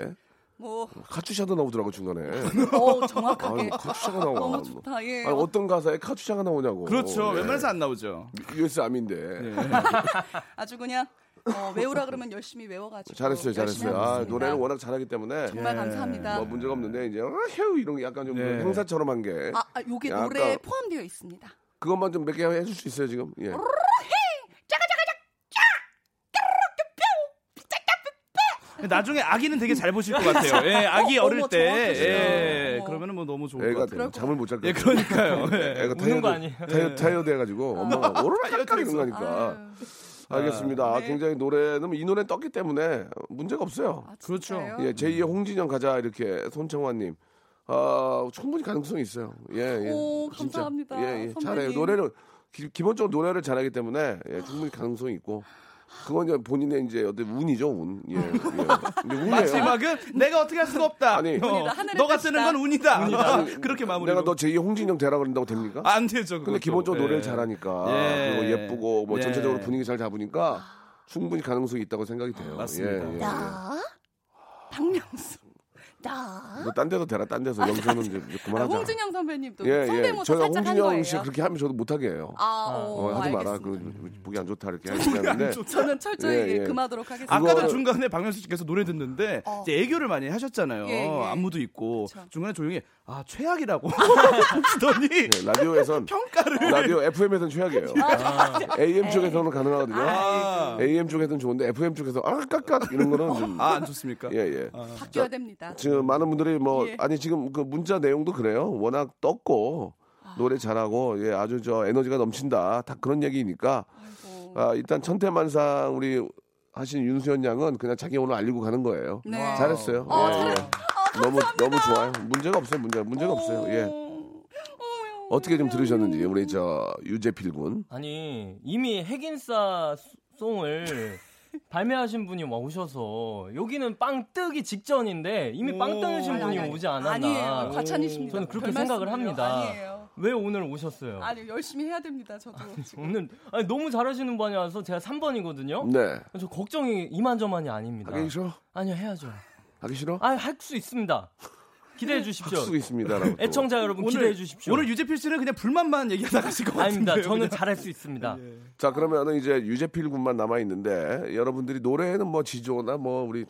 뭐 카투샤도 나오더라고, 중간에. 어, 정확하게 아니, 카투샤가 나와. 너무 좋다 예 아니, 어떤 가사에 카투샤가 나오냐고. 그렇죠. 예. 웬만해서 안 나오죠. US 암인데. 아주 그냥 어, 외우라 그러면 열심히 외워가지고 잘했어요, 잘했어요. 아. 노래를 워낙 잘하기 때문에. 정말 예. 감사합니다. 뭐 문제가 없는데, 이제, 아, 휴, 이런 게 약간 좀 네. 행사처럼 한 게. 아, 아, 요게 노래에 포함되어 있습니다. 그것만 좀 몇 개 해줄 수 있어요, 지금? 예. 나중에 아기는 되게 잘 보실 것 같아요. 예, 아기 어, 어릴 어머, 때. 예, 어머. 그러면은 뭐 너무 좋을 것 애가 같아요. 잠을 못 잘 거예요. 예, 그러니까요. 예. 애가 아니에요? 타이어, 타이어 돼가지고 엄마가 오로라 이런 거니까. 알겠습니다. 네. 굉장히 노래는 이 노래 떴기 때문에 문제가 없어요. 아, 그렇죠. 예, 제2의 홍진영 가자 이렇게 손청환님. 아, 충분히 가능성이 있어요. 예, 예. 오, 진짜. 감사합니다, 예, 예. 선배님. 잘해요. 노래를 기, 본적으로 노래를 잘하기 때문에 예, 충분히 가능성이 있고 그건 이제 본인의 이제 어떤 운이죠, 운. 예. 예. 근데 운이에요. 마지막은 내가 어떻게 할 수가 없다. 아니. 어, 운이다. 너가. 쓰는 건 운이다. 그렇게 마무리. 내가 너 제2의 홍진영 되라 그런다고 됩니까? 안 되죠. 근데 그것도. 기본적으로 노래를 예. 잘하니까 예. 그리고 예쁘고 뭐 예. 전체적으로 분위기 잘 잡으니까 충분히 가능성이 있다고 생각이 돼요. 맞습니다. 예, 예, 예. 나 박명수 나 뭐딴 데서 대라 딴 데서 여기서는 이제 아, 그만하자. 홍진영 선배님도 예, 예. 한 홍진영 씨. 그렇게 하면 저도 못하게 해요. 아, 어, 어, 하지 마라. 알겠습니다. 그 보기 안 좋다 이렇게 하는데 저는 철저히 예, 예. 금하도록 하겠습니다. 아까도 중간에 박명수 씨께서 노래 듣는데 어. 이제 애교를 많이 하셨잖아요. 예, 예. 안무도 있고 그쵸. 중간에 조용히 아 최악이라고 하시더니 예, 라디오에선 평가를 라디오 FM에서는 최악이에요. AM 쪽에서는 가능하거든요. 아, AM 쪽에서는 좋은데 FM 쪽에서 아 깍깍 이런 거는 좀 아, 안 좋습니까? 예, 예. 바뀌어야 됩니다. 지금 많은 분들이 뭐 예. 아니 지금 그 문자 내용도 그래요. 워낙 떴고 노래 잘하고 예 아주 저 에너지가 넘친다. 다 그런 얘기니까 아이고. 아, 일단 천태만상 우리 하신 윤수현 양은 그냥 자기 오늘 알리고 가는 거예요. 네. 잘했어요. 어, 예, 예. 너무 너무 좋아요. 문제가 없어요. 문제 문제가 없어요. 예. 어, 어떻게 좀 들으셨는지 우리 저 유재필 군. 아니 이미 핵인싸 수- 송을 발매하신 분이 와 오셔서 여기는 빵 뜨기 직전인데 이미 빵 오. 뜨신 아니, 분이 아니, 오지 않았나 아니에요. 과찬이십니다. 저는 그렇게 별 생각을. 합니다 아니에요. 왜 오늘 오셨어요 아니 열심히 해야 됩니다. 저도 지금. 오늘 아니, 너무 잘하시는 분이 와서 제가 3번이거든요 네. 저 걱정이 이만저만이 아닙니다 하기 싫어? 아니요 해야죠 하기 싫어? 아할 수 있습니다 기대해 주십시오 할수 있습니다라고. 또. 애청자 여러분 기대해 주십시오 오늘 유재필 씨는 그냥 불만만 얘기하다 가실 것 같은데. 아닙니다 저는 잘할 수 있습니다 자 그러면은 이제 유재필 군만 남아 있는데 여러분들이 노래에는 뭐 지조나 뭐 우리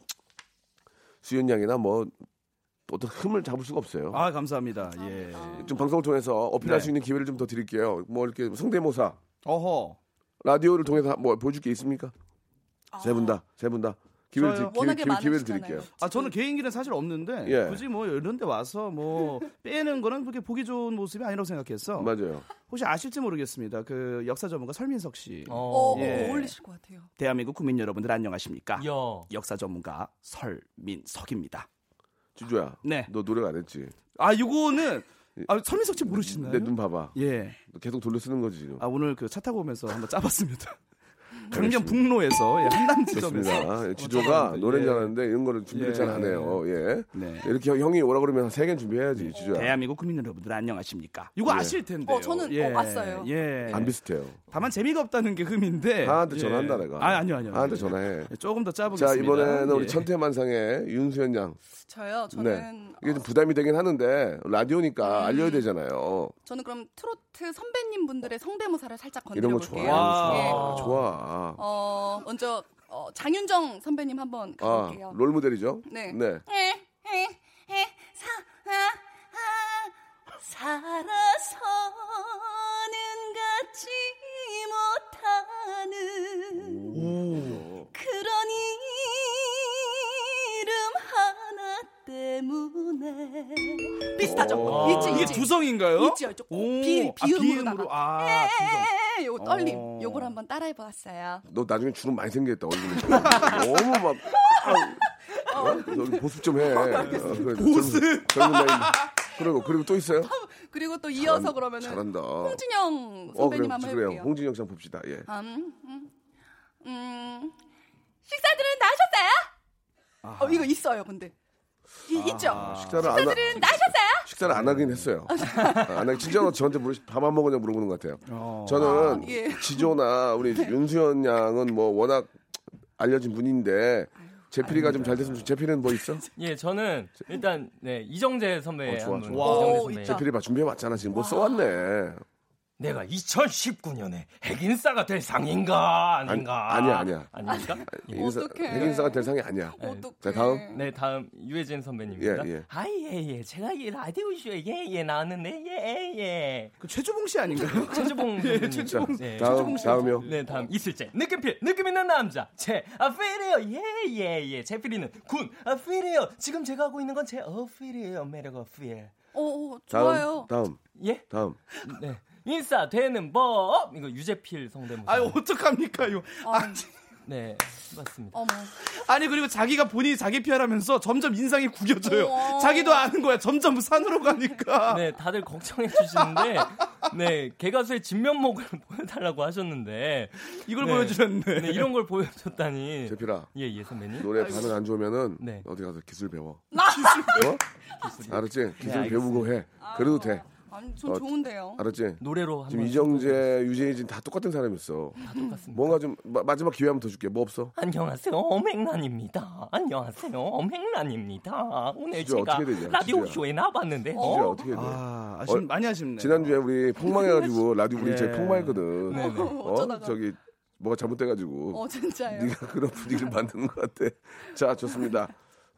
수현 양이나 뭐 어떤 흠을 잡을 수가 없어요. 아 감사합니다. 예. 좀 방송을 통해서 어필할 네. 수 있는 기회를 좀 더 드릴게요. 뭐 이렇게 성대모사 어허. 라디오를 통해서 뭐 보여줄 게 있습니까? 세 분 다, 세 분 다. 기회를, 저요? 드, 기회, 워낙에 기회, 기회를. 드릴게요. 아 저는 개인기는 사실 없는데 예. 굳이 뭐 이런 데 와서 뭐 빼는 거는 그렇게 보기 좋은 모습이 아니라고 생각해서 맞아요. 혹시 아실지 모르겠습니다. 그 역사 전문가 설민석 씨. 어, 예. 어울리실 것 같아요. 대한민국 국민 여러분들 안녕하십니까? 여 역사 전문가 설민석입니다. 주조야, 네. 너 노력 안 했지? 아 이거는 아, 설민석 씨 모르시나요? 내 눈 봐봐. 예. 너 계속 돌려 쓰는 거지 지금. 아 오늘 그 차 타고 오면서 한번 짜봤습니다. 강변 북로에서 예, 한남 지점에서. 예, 지조가 예. 잘하는데 이런 거를 준비를 예. 잘안 해요. 예. 네. 이렇게 형이 오라 그러면 세 개는 준비해야지, 지조야. 대한민국 국민 여러분들 안녕하십니까? 이거 예. 아실 텐데요. 어, 저는, 어, 왔어요. 예. 안 비슷해요. 다만 재미가 없다는 게 흠인데. 하한테 예. 전화한다 내가. 아 아니요 아니요. 하한테. 전화해. 예, 조금 더 짜보겠습니다. 자 이번에는 우리 예. 천태만상의 윤수현 양. 저요. 네. 저는 이게 어, 좀 부담이 되긴 하는데 음. 라디오니까 알려야 되잖아요. 저는 그럼 트로트 선배님 분들의 성대모사를 살짝 이런 건드려 거 좋아. 아, 좋아. 어, 먼저 어, 장윤정 선배님 한번 아, 가볼게요. 롤 모델이죠? 네. 네. 에, 에, 에, 사, 아, 아, 살아서 때문에 비슷하죠? 오. 있지, 이게 있지. 두성인가요? 있지요. 좀 오, 비- 아. 비음으로. 아, 두성. 에, 요거 떨림. 어. 요걸 한번 따라해 봤어요. 너 나중에 주름 많이 생겼다 얼굴에. 너무 막. 아, 어? 너 보습 좀 해. 보습. 젊은 나이. 그리고 그리고 또 있어요? 그리고 또 이어서 잘한- 그러면은 잘한다. 홍진영 어 선배님 한번 그래요. 해볼게요. 홍진영 씨 한번 봅시다. 예. 음, 음, 음, 식사들은 나셨어요? 어, 이거 있어요, 근데. 이, 있죠? 식사를 안 하, 식사들은 나셨어요? 식사를 안 하긴 했어요. 아, 안 하기 진짜로 저한테 물어 밥안 먹었냐 물어보는 것 같아요. 어. 저는 아, 예. 지조나 우리 윤수현 양은 뭐 워낙 알려진 분인데 제필이가 좀 잘 됐으면 좋. 제필은 뭐 있어? 예, 저는 일단 네 이정재 선배 어, 좋아. 좋아. 이정재 오, 선배. 있다. 제필이 봐 준비해 왔잖아 지금 뭐 써왔네. 내가 2019년에 핵인싸가 될 상인가 아닌가? 아니, 아니야, 아니야. 아닙니까? 인사, 어떡해. 핵인사가 될 상이 아니야. 어떡해. 자 다음. 네, 다음 유해진 선배님입니다. 예, 예. 아, 예, 예. 제가 이 라디오 쇼에 예, 예, 나왔는데, 예, 예. 그 최주봉 씨 아닌가요? 최주봉 선배님. 자 네. 다음 다음이요. 네, 다음 있을제 느낌필 느낌 있는 남자 제 아 필이에요 예예예 제 필이는 군 아 필이에요 지금 제가 하고 있는 건 제 어 필이에요 매력 어필 어, 어, 다음 좋아요. 다음 예? 다음. 네 인싸 되는 법 이거 유재필 성대모사. 아유 어떡합니까 이거. 아, 네 맞습니다. 어머. 아니 그리고 자기가 본인이 자기 피하라면서 점점 인상이 구겨져요. 어. 자기도 아는 거야. 점점 산으로 가니까. 네 다들 걱정해 주시는데 네 개가수의 진면목을 보여달라고 하셨는데 이걸 네. 보여주셨네. 네, 이런 걸 보여줬다니. 제필아 예예 선배님. 노래 반응 안 좋으면은 네. 어디 가서 기술 배워. 어? 알았지? 기술 네, 배우고 해. 그래도 돼. 아니, 전 어, 좋은데요. 알았지? 노래로 지금 이정재, 유재진 다 똑같은 사람이었어. 똑같습니다. 뭔가 좀 마, 마지막 기회 한번 더 줄게. 뭐 없어? 안녕하세요, 맹란입니다. 안녕하세요, 맹란입니다. 오늘 제가 어떻게 되냐, 라디오. 쇼에 나왔는데요. 진짜 어 떻게 돼? 아, 아쉽, 어, 많이 아쉽네. 지난주에 우리 폭망해가지고 라디오 우리 예. 제 폭망했거든. 네네. 어? 어쩌다가. 저기 뭐가 잘못돼가지고 어, 진짜요. 네가 그런 분위기를 만드는 것 같아. 자 좋습니다.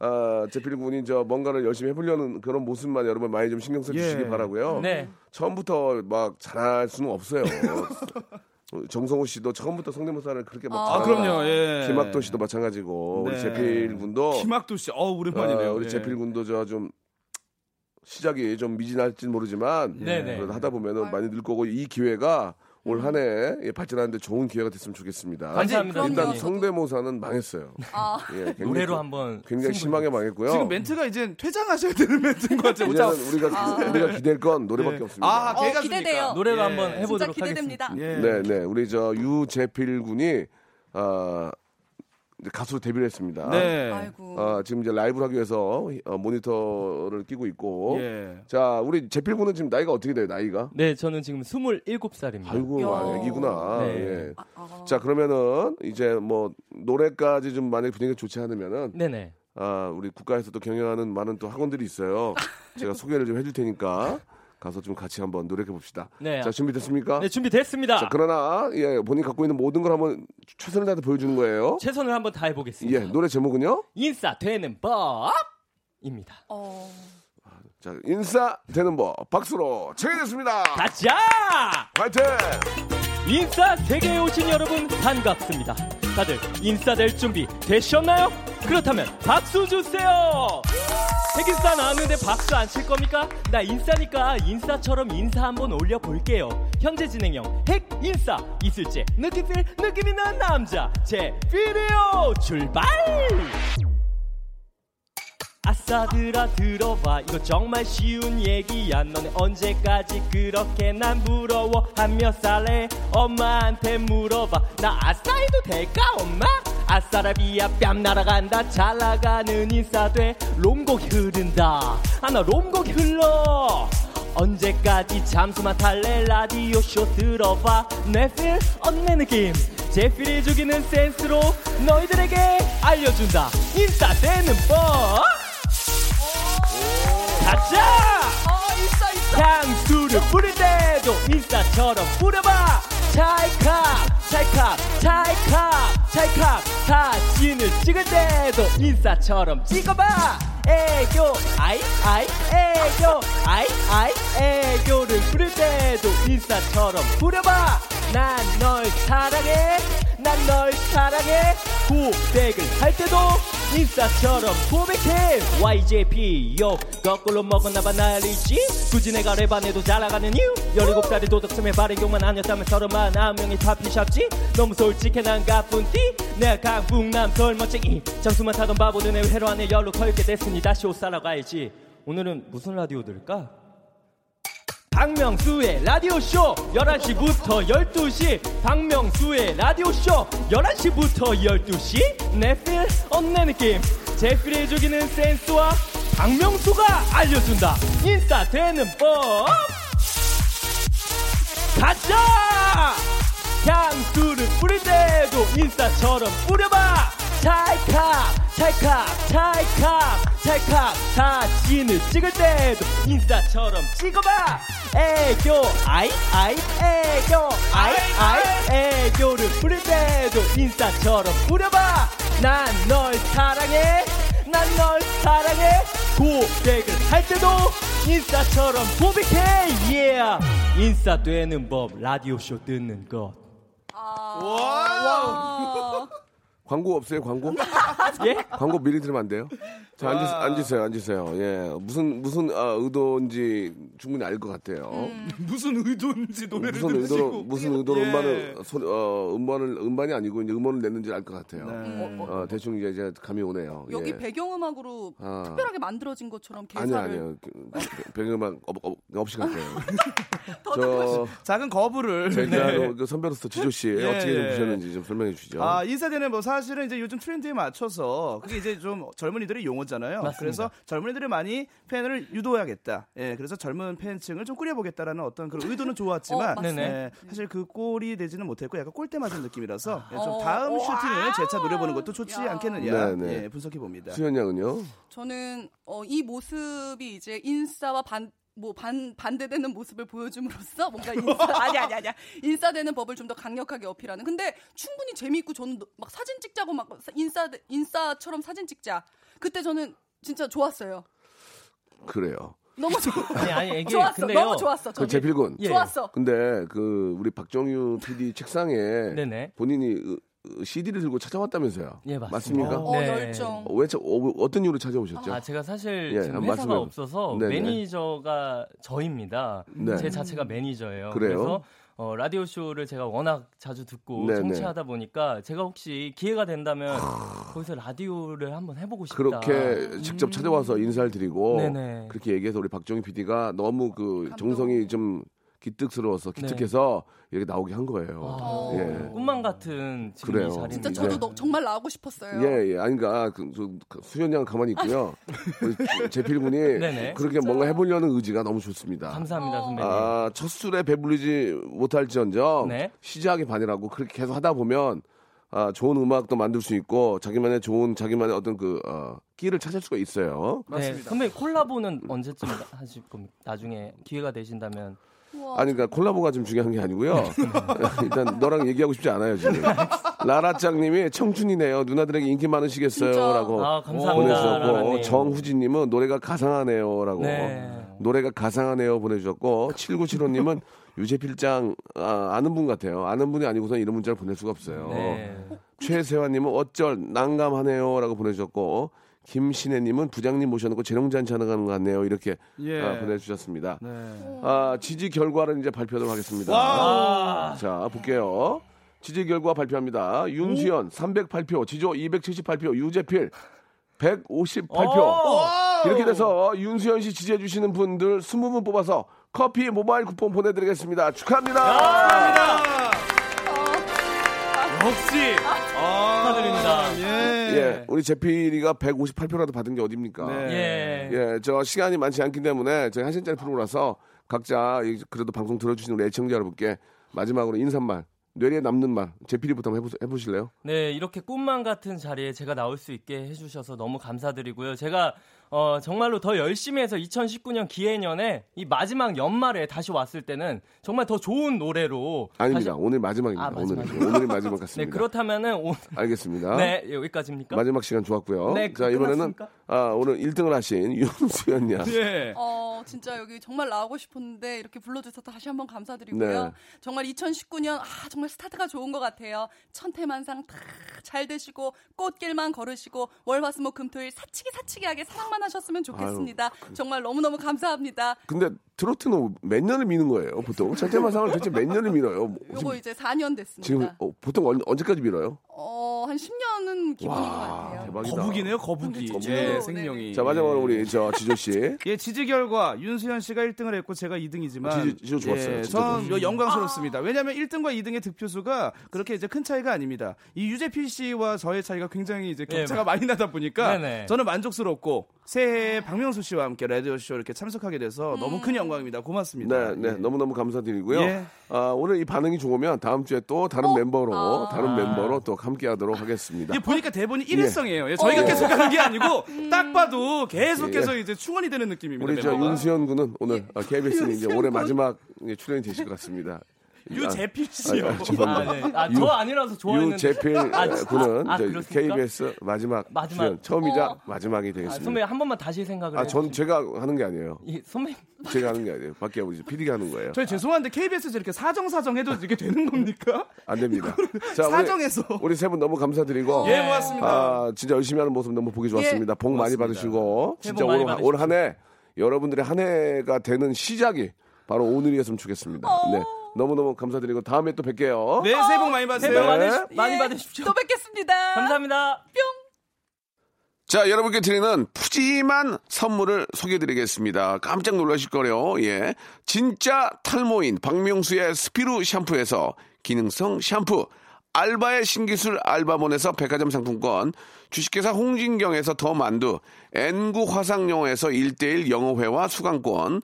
아, 제필 군이 저 뭔가를 열심히 해보려는 그런 모습만 여러분 많이 좀 신경 써주시기 예. 바라고요. 네. 처음부터 막 잘할 수는 없어요. 어, 정성호 씨도 처음부터 성대모사를 그렇게 막 아. 그럼요. 예. 김학도 씨도 마찬가지고 우리 네. 제필 군도 김학도 씨. 어, 오랜만이네요. 어, 우리 예. 제필 군도 저 좀 시작이 좀 미진할진 모르지만 네네. 그래도 하다 보면은 많이 늘 거고 이 기회가 올 한 해 발전하는데 좋은 기회가 됐으면 좋겠습니다. 감사합니다. 일단. 성대모사는 망했어요. 아, 예, 굉장히, 노래로 한번 굉장히 심하게 망했고요. 지금 멘트가 이제 퇴장하셔야 되는 멘트인 것 같아요. 자, 이제는 우리가 우리가 기댈 건 노래밖에 예. 없습니다. 아, 어, 기대돼요. 노래로 예. 한번 진짜 해보도록 기대됩니다. 하겠습니다. 예. 네, 네. 우리 저 유재필 군이 아 가수로 데뷔를 했습니다. 네. 아이고. 아, 지금 이제 라이브를 하기 위해서 어, 모니터를 끼고 있고. 예. 자, 우리 재필 군은 지금 나이가 어떻게 돼요? 나이가? 네, 저는 지금 27살입니다. 아이고, 야. 아, 애기구나. 네. 예. 아, 아. 자, 그러면은 이제 뭐 노래까지 좀 만약에 분위기가 좋지 않으면은 네네. 아, 우리 국가에서도 경영하는 많은 또 학원들이 있어요. 제가 소개를 좀 해줄 테니까 가서 좀 같이 한번 노력해 봅시다. 네. 자, 준비됐습니까? 네, 준비됐습니다. 자, 그러나 예, 본인 갖고 있는 모든 걸 한번 최선을 다해 보여주는 거예요. 최선을 한번 다 해보겠습니다. 예, 노래 제목은요? 인싸 되는 법입니다. 어. 자, 인싸 되는 법 박수로 청해냈습니다. 가자! 화이팅! 인싸 세계에 오신 여러분 반갑습니다. 다들 인싸 될 준비 되셨나요? 그렇다면 박수 주세요. 핵인싸 나왔는데 박수 안 칠 겁니까? 나 인싸니까 인싸처럼 인사 한번 올려볼게요. 현재 진행형 핵인싸 있을지 느낌필 느낌 있는 남자 제필이요 출발! 아싸들아 들어봐 이거 정말 쉬운 얘기야. 너네 언제까지 그렇게 난 부러워한 몇 살에 엄마한테 물어봐. 나 아싸 해도 될까 엄마? 아싸라비야 뺨 날아간다. 잘 나가는 인싸돼. 롬곡이 흐른다. 아나 롬곡이 흘러. 언제까지 잠수만 탈래? 라디오 쇼 들어봐. 내필 언내 느낌. 제필이 죽이는 센스로 너희들에게 알려준다. 인싸 되는 법 가자! 어, 있어, 있어. 향수를 뿌릴 때도 인싸처럼 뿌려봐. 찰칵 찰칵 찰칵 찰칵. 사진을 찍을 때도 인싸처럼 찍어봐. 애교 아이 아이 애교 아이 아이. 애교를 부릴 때도 인싸처럼 부려봐 난 널 사랑해. 난 널 사랑해. 고백을 할 때도 인싸처럼 고백해. YJP 요 거꾸로 먹었나봐 난리지. 굳이 내가 잘 나가는 이유. 17살의 도덕심에 욕만 아니었다면 서른만 한 명이 다 피샵지. 너무 솔직해 난 가쁜 띠 내가 강북남설 멋쟁이 장수만 타던 바보들 내 회로 안에 열로 커있게 됐으니 다시 옷 사러 가야지. 오늘은 무슨 라디오 들을까? 박명수의 라디오쇼 11시부터 12시. 박명수의 라디오쇼 11시부터 12시. 내필 언내 느낌. 제필이 죽이는 센스와 박명수가 알려준다. 인싸 되는 법. 가자 향수를 뿌릴 때도 인싸처럼 뿌려봐. 찰칵 찰칵 찰칵 찰칵. 사진을 찍을 때도 인싸처럼 찍어봐 애교 아이 아이 애교. 아이 아이 애교를 뿌릴 때도 인싸처럼 뿌려봐. 난 널 사랑해. 난 널 사랑해. 고백을 할 때도 인싸처럼 고백해. Yeah. 인싸 되는 법 라디오 쇼 듣는 것. 와. 광고 없어요, 광고? 예? 광고 미리 들으면 안 돼요? 자, 앉으, 앉으 세요, 앉으세요. 예. 무슨, 무슨, 아, 의도인지 충분히 알 것 같아요. 음. 무슨 의도인지 노래를 무슨 의도로, 들으시고. 무슨 의도로 예. 음반을, 소리, 어, 음반을, 음반이 아니고 이제 음원을 냈는지 알 것 같아요. 네. 어, 대충 이제, 이제 감이 오네요. 여기 예. 배경음악으로 아. 특별하게 만들어진 것처럼 아니요, 개사를 아니요. 배경음악 없, 없, 없이 갈게요. 저, 작은 거부를. 제가 네. 그 선배로서 지조씨 예, 어떻게 좀 예. 보셨는지 좀 설명해 주시죠. 아, 인사대는 뭐 사 실은 이제 요즘 트렌드에 맞춰서 그게 이제 좀 젊은이들의 용어잖아요. 맞습니다. 그래서 젊은이들이 많이 팬을 유도해야겠다. 예, 그래서 젊은 팬층을 좀 꾸려보겠다라는 어떤 그런 의도는 좋았지만 어. 예, 사실 그 꼴이 되지는 못했고 약간 꼴대 맞은 느낌이라서 예, 좀 어, 다음 어, 슈팅을 아. 재차 노려보는 것도 좋지 야. 않겠느냐. 예, 분석해 봅니다. 수현 양은요? 저는 어, 이 모습이 이제 인싸와 반, 뭐 반, 반대되는 모습을 보여줌으로써 뭔가 인싸, 아니, 아니, 아니야. 인싸되는 법을 좀 더 강력하게 어필하는. 근데 충분히 재미있고 저는 막 사진 찍자고 막 인싸, 인싸처럼 사진 찍자. 그때 저는 진짜 좋았어요. 그래요. 너무 좋, 아니 아니 이게 좋았어. 근데요. 너무 좋았어. 그 저는. 제필군. 예. 좋았어. 근데 그 우리 박정유 PD 책상에 네네. 본인이 CD를 들고 찾아왔다면서요. 예, 맞습니다. 맞습니까? 어, 네. 열정. 어, 왜 차- 어, 어떤 이유로 찾아오셨죠? 아 제가 사실 예, 지금 회사가 말씀해 없어서 네네. 매니저가 저입니다. 네. 제 자체가 매니저예요. 그래요? 그래서 어, 라디오 쇼를 제가 워낙 자주 듣고 네네. 청취하다 보니까 제가 혹시 기회가 된다면 거기서 라디오를 한번 해보고 싶다. 그렇게 직접 찾아와서 인사를 드리고 네네. 그렇게 얘기해서 우리 박정희 PD가 너무 그 감동. 정성이 좀 기특스러워서 기특해서 이렇게 나오게 한 거예요. 아, 예. 꿈만 같은 지금 그래요. 이 자리입니다. 진짜 저도 네. 너- 정말 나오고 싶었어요. 예, 예. 아니, 그니까, 그, 저, 그 수현 양은 가만히 있고요. 우리 재필 군이 네네. 그렇게 뭔가 해보려는 의지가 너무 좋습니다. 감사합니다 어. 선배님. 아, 첫 술에 배불리지 못할지언정 네. 시작이 반이라고 그렇게 계속 하다 보면 아, 좋은 음악도 만들 수 있고 자기만의 좋은 자기만의 어떤 그 어, 끼를 찾을 수가 있어요. 네, 선배님 콜라보는 언제쯤 하실 겁니까? 나중에 기회가 되신다면. 아니 그러니까 콜라보가 좀 중요한 게 아니고요. 일단 너랑 얘기하고 싶지 않아요 지금. 라라짱님이 청춘이네요. 누나들에게 인기. 많으시겠어요.라고 아. 보내주셨고. 정후진님은 노래가 가상하네요라고 네. 노래가 가상하네요 보내주셨고 7975님은 유재필장 아, 아는 분 같아요. 아는 분이 아니고선 이런 문자를 보낼 수가 없어요. 네. 최세환님은 어쩔 난감하네요라고 보내주셨고 김신혜님은 부장님 모셔놓고 재롱잔치 하는 것 같네요. 이렇게 예. 아, 보내주셨습니다. 네. 아, 지지 결과를 이제 발표하도록 하겠습니다. 아, 자, 볼게요. 지지 결과 발표합니다. 윤수연 308표, 지조 278표, 유재필 158표. 오! 이렇게 돼서 윤수연 씨 지지해 주시는 분들 20분 뽑아서 커피 모바일 쿠폰 보내드리겠습니다. 축하합니다. 역시 아. 예. 예, 우리 재필이가 158표라도 받은 게 어딥니까? 네. 예. 예, 저 시간이 많지 않기 때문에 저희 한 시간짜리 프로라서 각자 이- 그래도 방송 들어주시는 우리 애청자 여러분께 마지막으로 인사말, 뇌리에 남는 말, 재필이부터 한번 해보, 해보 실래요? 네, 이렇게 꿈만 같은 자리에 제가 나올 수 있게 해주셔서 너무 감사드리고요. 제가 어, 정말로 더 열심히 해서 2019년 기해년에 이 마지막 연말에 다시 왔을 때는 정말 더 좋은 노래로 아닙니다. 다시- 오늘 마지막입니다. 아, 오늘? 오늘이 마지막 네, 같습니다. 그렇다면은 오, 알겠습니다. 네 여기까지입니까? 마지막 시간 좋았고요. 네, 자 이번에는? 아, 오늘 1등을 하신 윤수연 양. 예. 어, 진짜 여기 정말 나오고 싶었는데 이렇게 불러 주셔서 다시 한번 감사드리고요. 네. 정말 2019년 아 정말 스타트가 좋은 것 같아요. 천태만상 다 잘 되시고 꽃길만 걸으시고 월화수목금토일 사치기 사치기하게 사랑만 하셨으면 좋겠습니다. 정말 너무너무 감사합니다. 근데 트로트는 몇 년을 미는 거예요? 보통 천태만상을 도대체 몇 년을 밀어요? 뭐, 요거 이제 4년 됐습니다. 지금 어, 보통 언, 언제까지 밀어요? 어, 한 10년은 기본인 것 같아요. 대박이다. 거북이네요, 거북이. 거북이. 예, 네. 생명이. 자 마지막으로 우리 저 지조 씨. 예, 지지 결과 윤수현 씨가 1등을 했고 제가 2등이지만 지지- 지지 좋았어요. 예, 진짜 전 좋았어요. 영광스럽습니다. 왜냐하면 1등과 2등의 득표수가 그렇게 이제 큰 차이가 아닙니다. 이 유재필 씨와 저의 차이가 굉장히 이제 격차가 네. 많이 나다 보니까 네네. 저는 만족스럽고 새해 박명수 씨와 함께 라디오 쇼 이렇게 참석하게 돼서 너무 큰 영광입니다. 고맙습니다. 네, 네, 예. 너무 너무 감사드리고요. 예. 아, 오늘 이 반응이 좋으면 다음 주에 또 다른 어? 멤버로, 아. 다른 멤버로 또 함께 하도록 하겠습니다. 이게 보니까 대본이 일회성이에요. 예, 저희가 계속 하는 게 아니고 딱 봐도 계속해서 이제 충원이 되는 느낌입니다. 우리 저. 윤수연 군은 오늘 아, KBS는 이제 올해 군. 마지막 출연이 되실 것 같습니다. 유재필 씨요. 아, 죄송합니다. 아, 네. 아, 저 아니라서 좋아했는데. 유재필 아, 군은 아, 저희 그렇습니까? KBS 마지막, 마지막. 출연, 처음이자 어. 마지막이 아, 되겠습니다. 선배 한 번만 다시 생각을 아, 전 제가 하는 게 아니에요. 이 선배 제가 하는 게 아니에요. 밖에 우리 PD가 하는 거예요. 저희 죄송한데 KBS에서 이렇게 사정 사정 해도 이게 되는 겁니까? 안 됩니다. 자, 사정해서. 우리 세 분 너무 감사드리고. 예, 고맙습니다. 아, 진짜 열심히 하는 모습 너무 보기 좋았습니다. 복 많이 고맙습니다. 받으시고. 진짜 복 많이 올, 올한 해, 여러분들의 한 해가 되는 시작이 바로 오늘이었으면 좋겠습니다. 네. 너무너무 감사드리고 다음에 또 뵐게요. 네, 새해 복 많이 새해 복 받으세요. 많이, 네. 많이 예, 받으십시오. 또 뵙겠습니다. 감사합니다. 자, 여러분께 드리는 푸짐한 선물을 소개해드리겠습니다. 깜짝 놀라실 거래요. 예. 진짜 탈모인 박명수의 스피루 샴푸에서 기능성 샴푸. 알바의 신기술 알바몬에서 백화점 상품권, 주식회사 홍진경에서 더 만두, N구 화상영어에서 1대1 영어회화 수강권,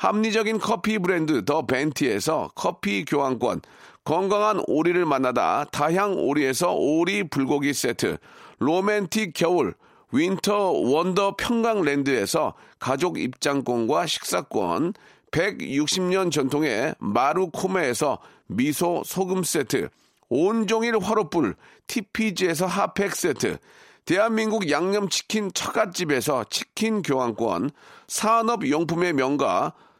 합리적인 커피 브랜드 더 벤티에서 커피 교환권, 건강한 오리를 만나다 다향 오리에서 오리 불고기 세트, 로맨틱 겨울 윈터 원더 평강랜드에서 가족 입장권과 식사권, 160년 전통의 마루코메에서 미소 소금 세트, 온종일 화로불 TPG에서 핫팩 세트, 대한민국 양념치킨 처갓집에서 치킨 교환권, 산업용품의 명가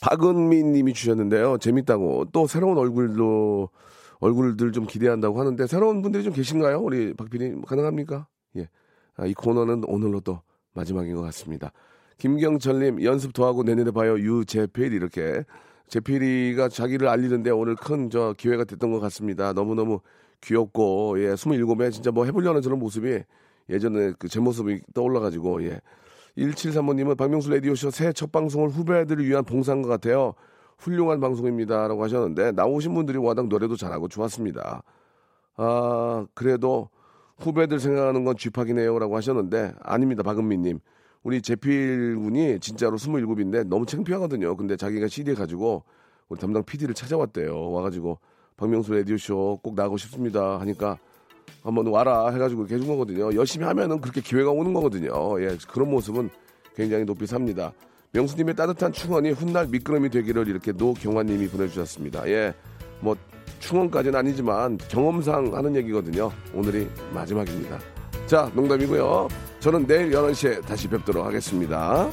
박은민 님이 주셨는데요. 재밌다고. 또 새로운 얼굴도, 얼굴들 좀 기대한다고 하는데, 새로운 분들이 좀 계신가요? 우리 박PD 가능합니까? 예. 아, 이 코너는 오늘로 또 마지막인 것 같습니다. 김경철님, 연습 더 하고 내년에 봐요. 유재필, 이렇게. 재필이가 자기를 알리는데 오늘 큰 저 기회가 됐던 것 같습니다. 너무너무 귀엽고, 예, 27에 진짜 뭐 해보려는 저런 모습이 예전에 그 제 모습이 떠올라가지고, 예. 1735님은 박명수 라디오쇼 새해 첫 방송을 후배들을 위한 봉사인 것 같아요. 훌륭한 방송입니다. 라고 하셨는데, 나오신 분들이 워낙 노래도 잘하고 좋았습니다. 아, 그래도 후배들 생각하는 건 쥐팍이네요. 라고 하셨는데, 아닙니다. 박은미님. 우리 재필 군이 진짜로 27인데 너무 창피하거든요. 근데 자기가 CD 가지고 우리 담당 PD를 찾아왔대요. 와가지고 박명수 라디오쇼 꼭 나가고 싶습니다. 하니까 한번 와라 해가지고 해준 거거든요. 열심히 하면은 그렇게 기회가 오는 거거든요. 예, 그런 모습은 굉장히 높이 삽니다. 명수님의 따뜻한 충원이 훗날 미끄럼이 되기를 이렇게 노경환님이 보내주셨습니다. 예, 뭐 충원까지는 아니지만 경험상 하는 얘기거든요. 오늘이 마지막입니다. 자, 농담이고요. 저는 내일 11시에 다시 뵙도록 하겠습니다.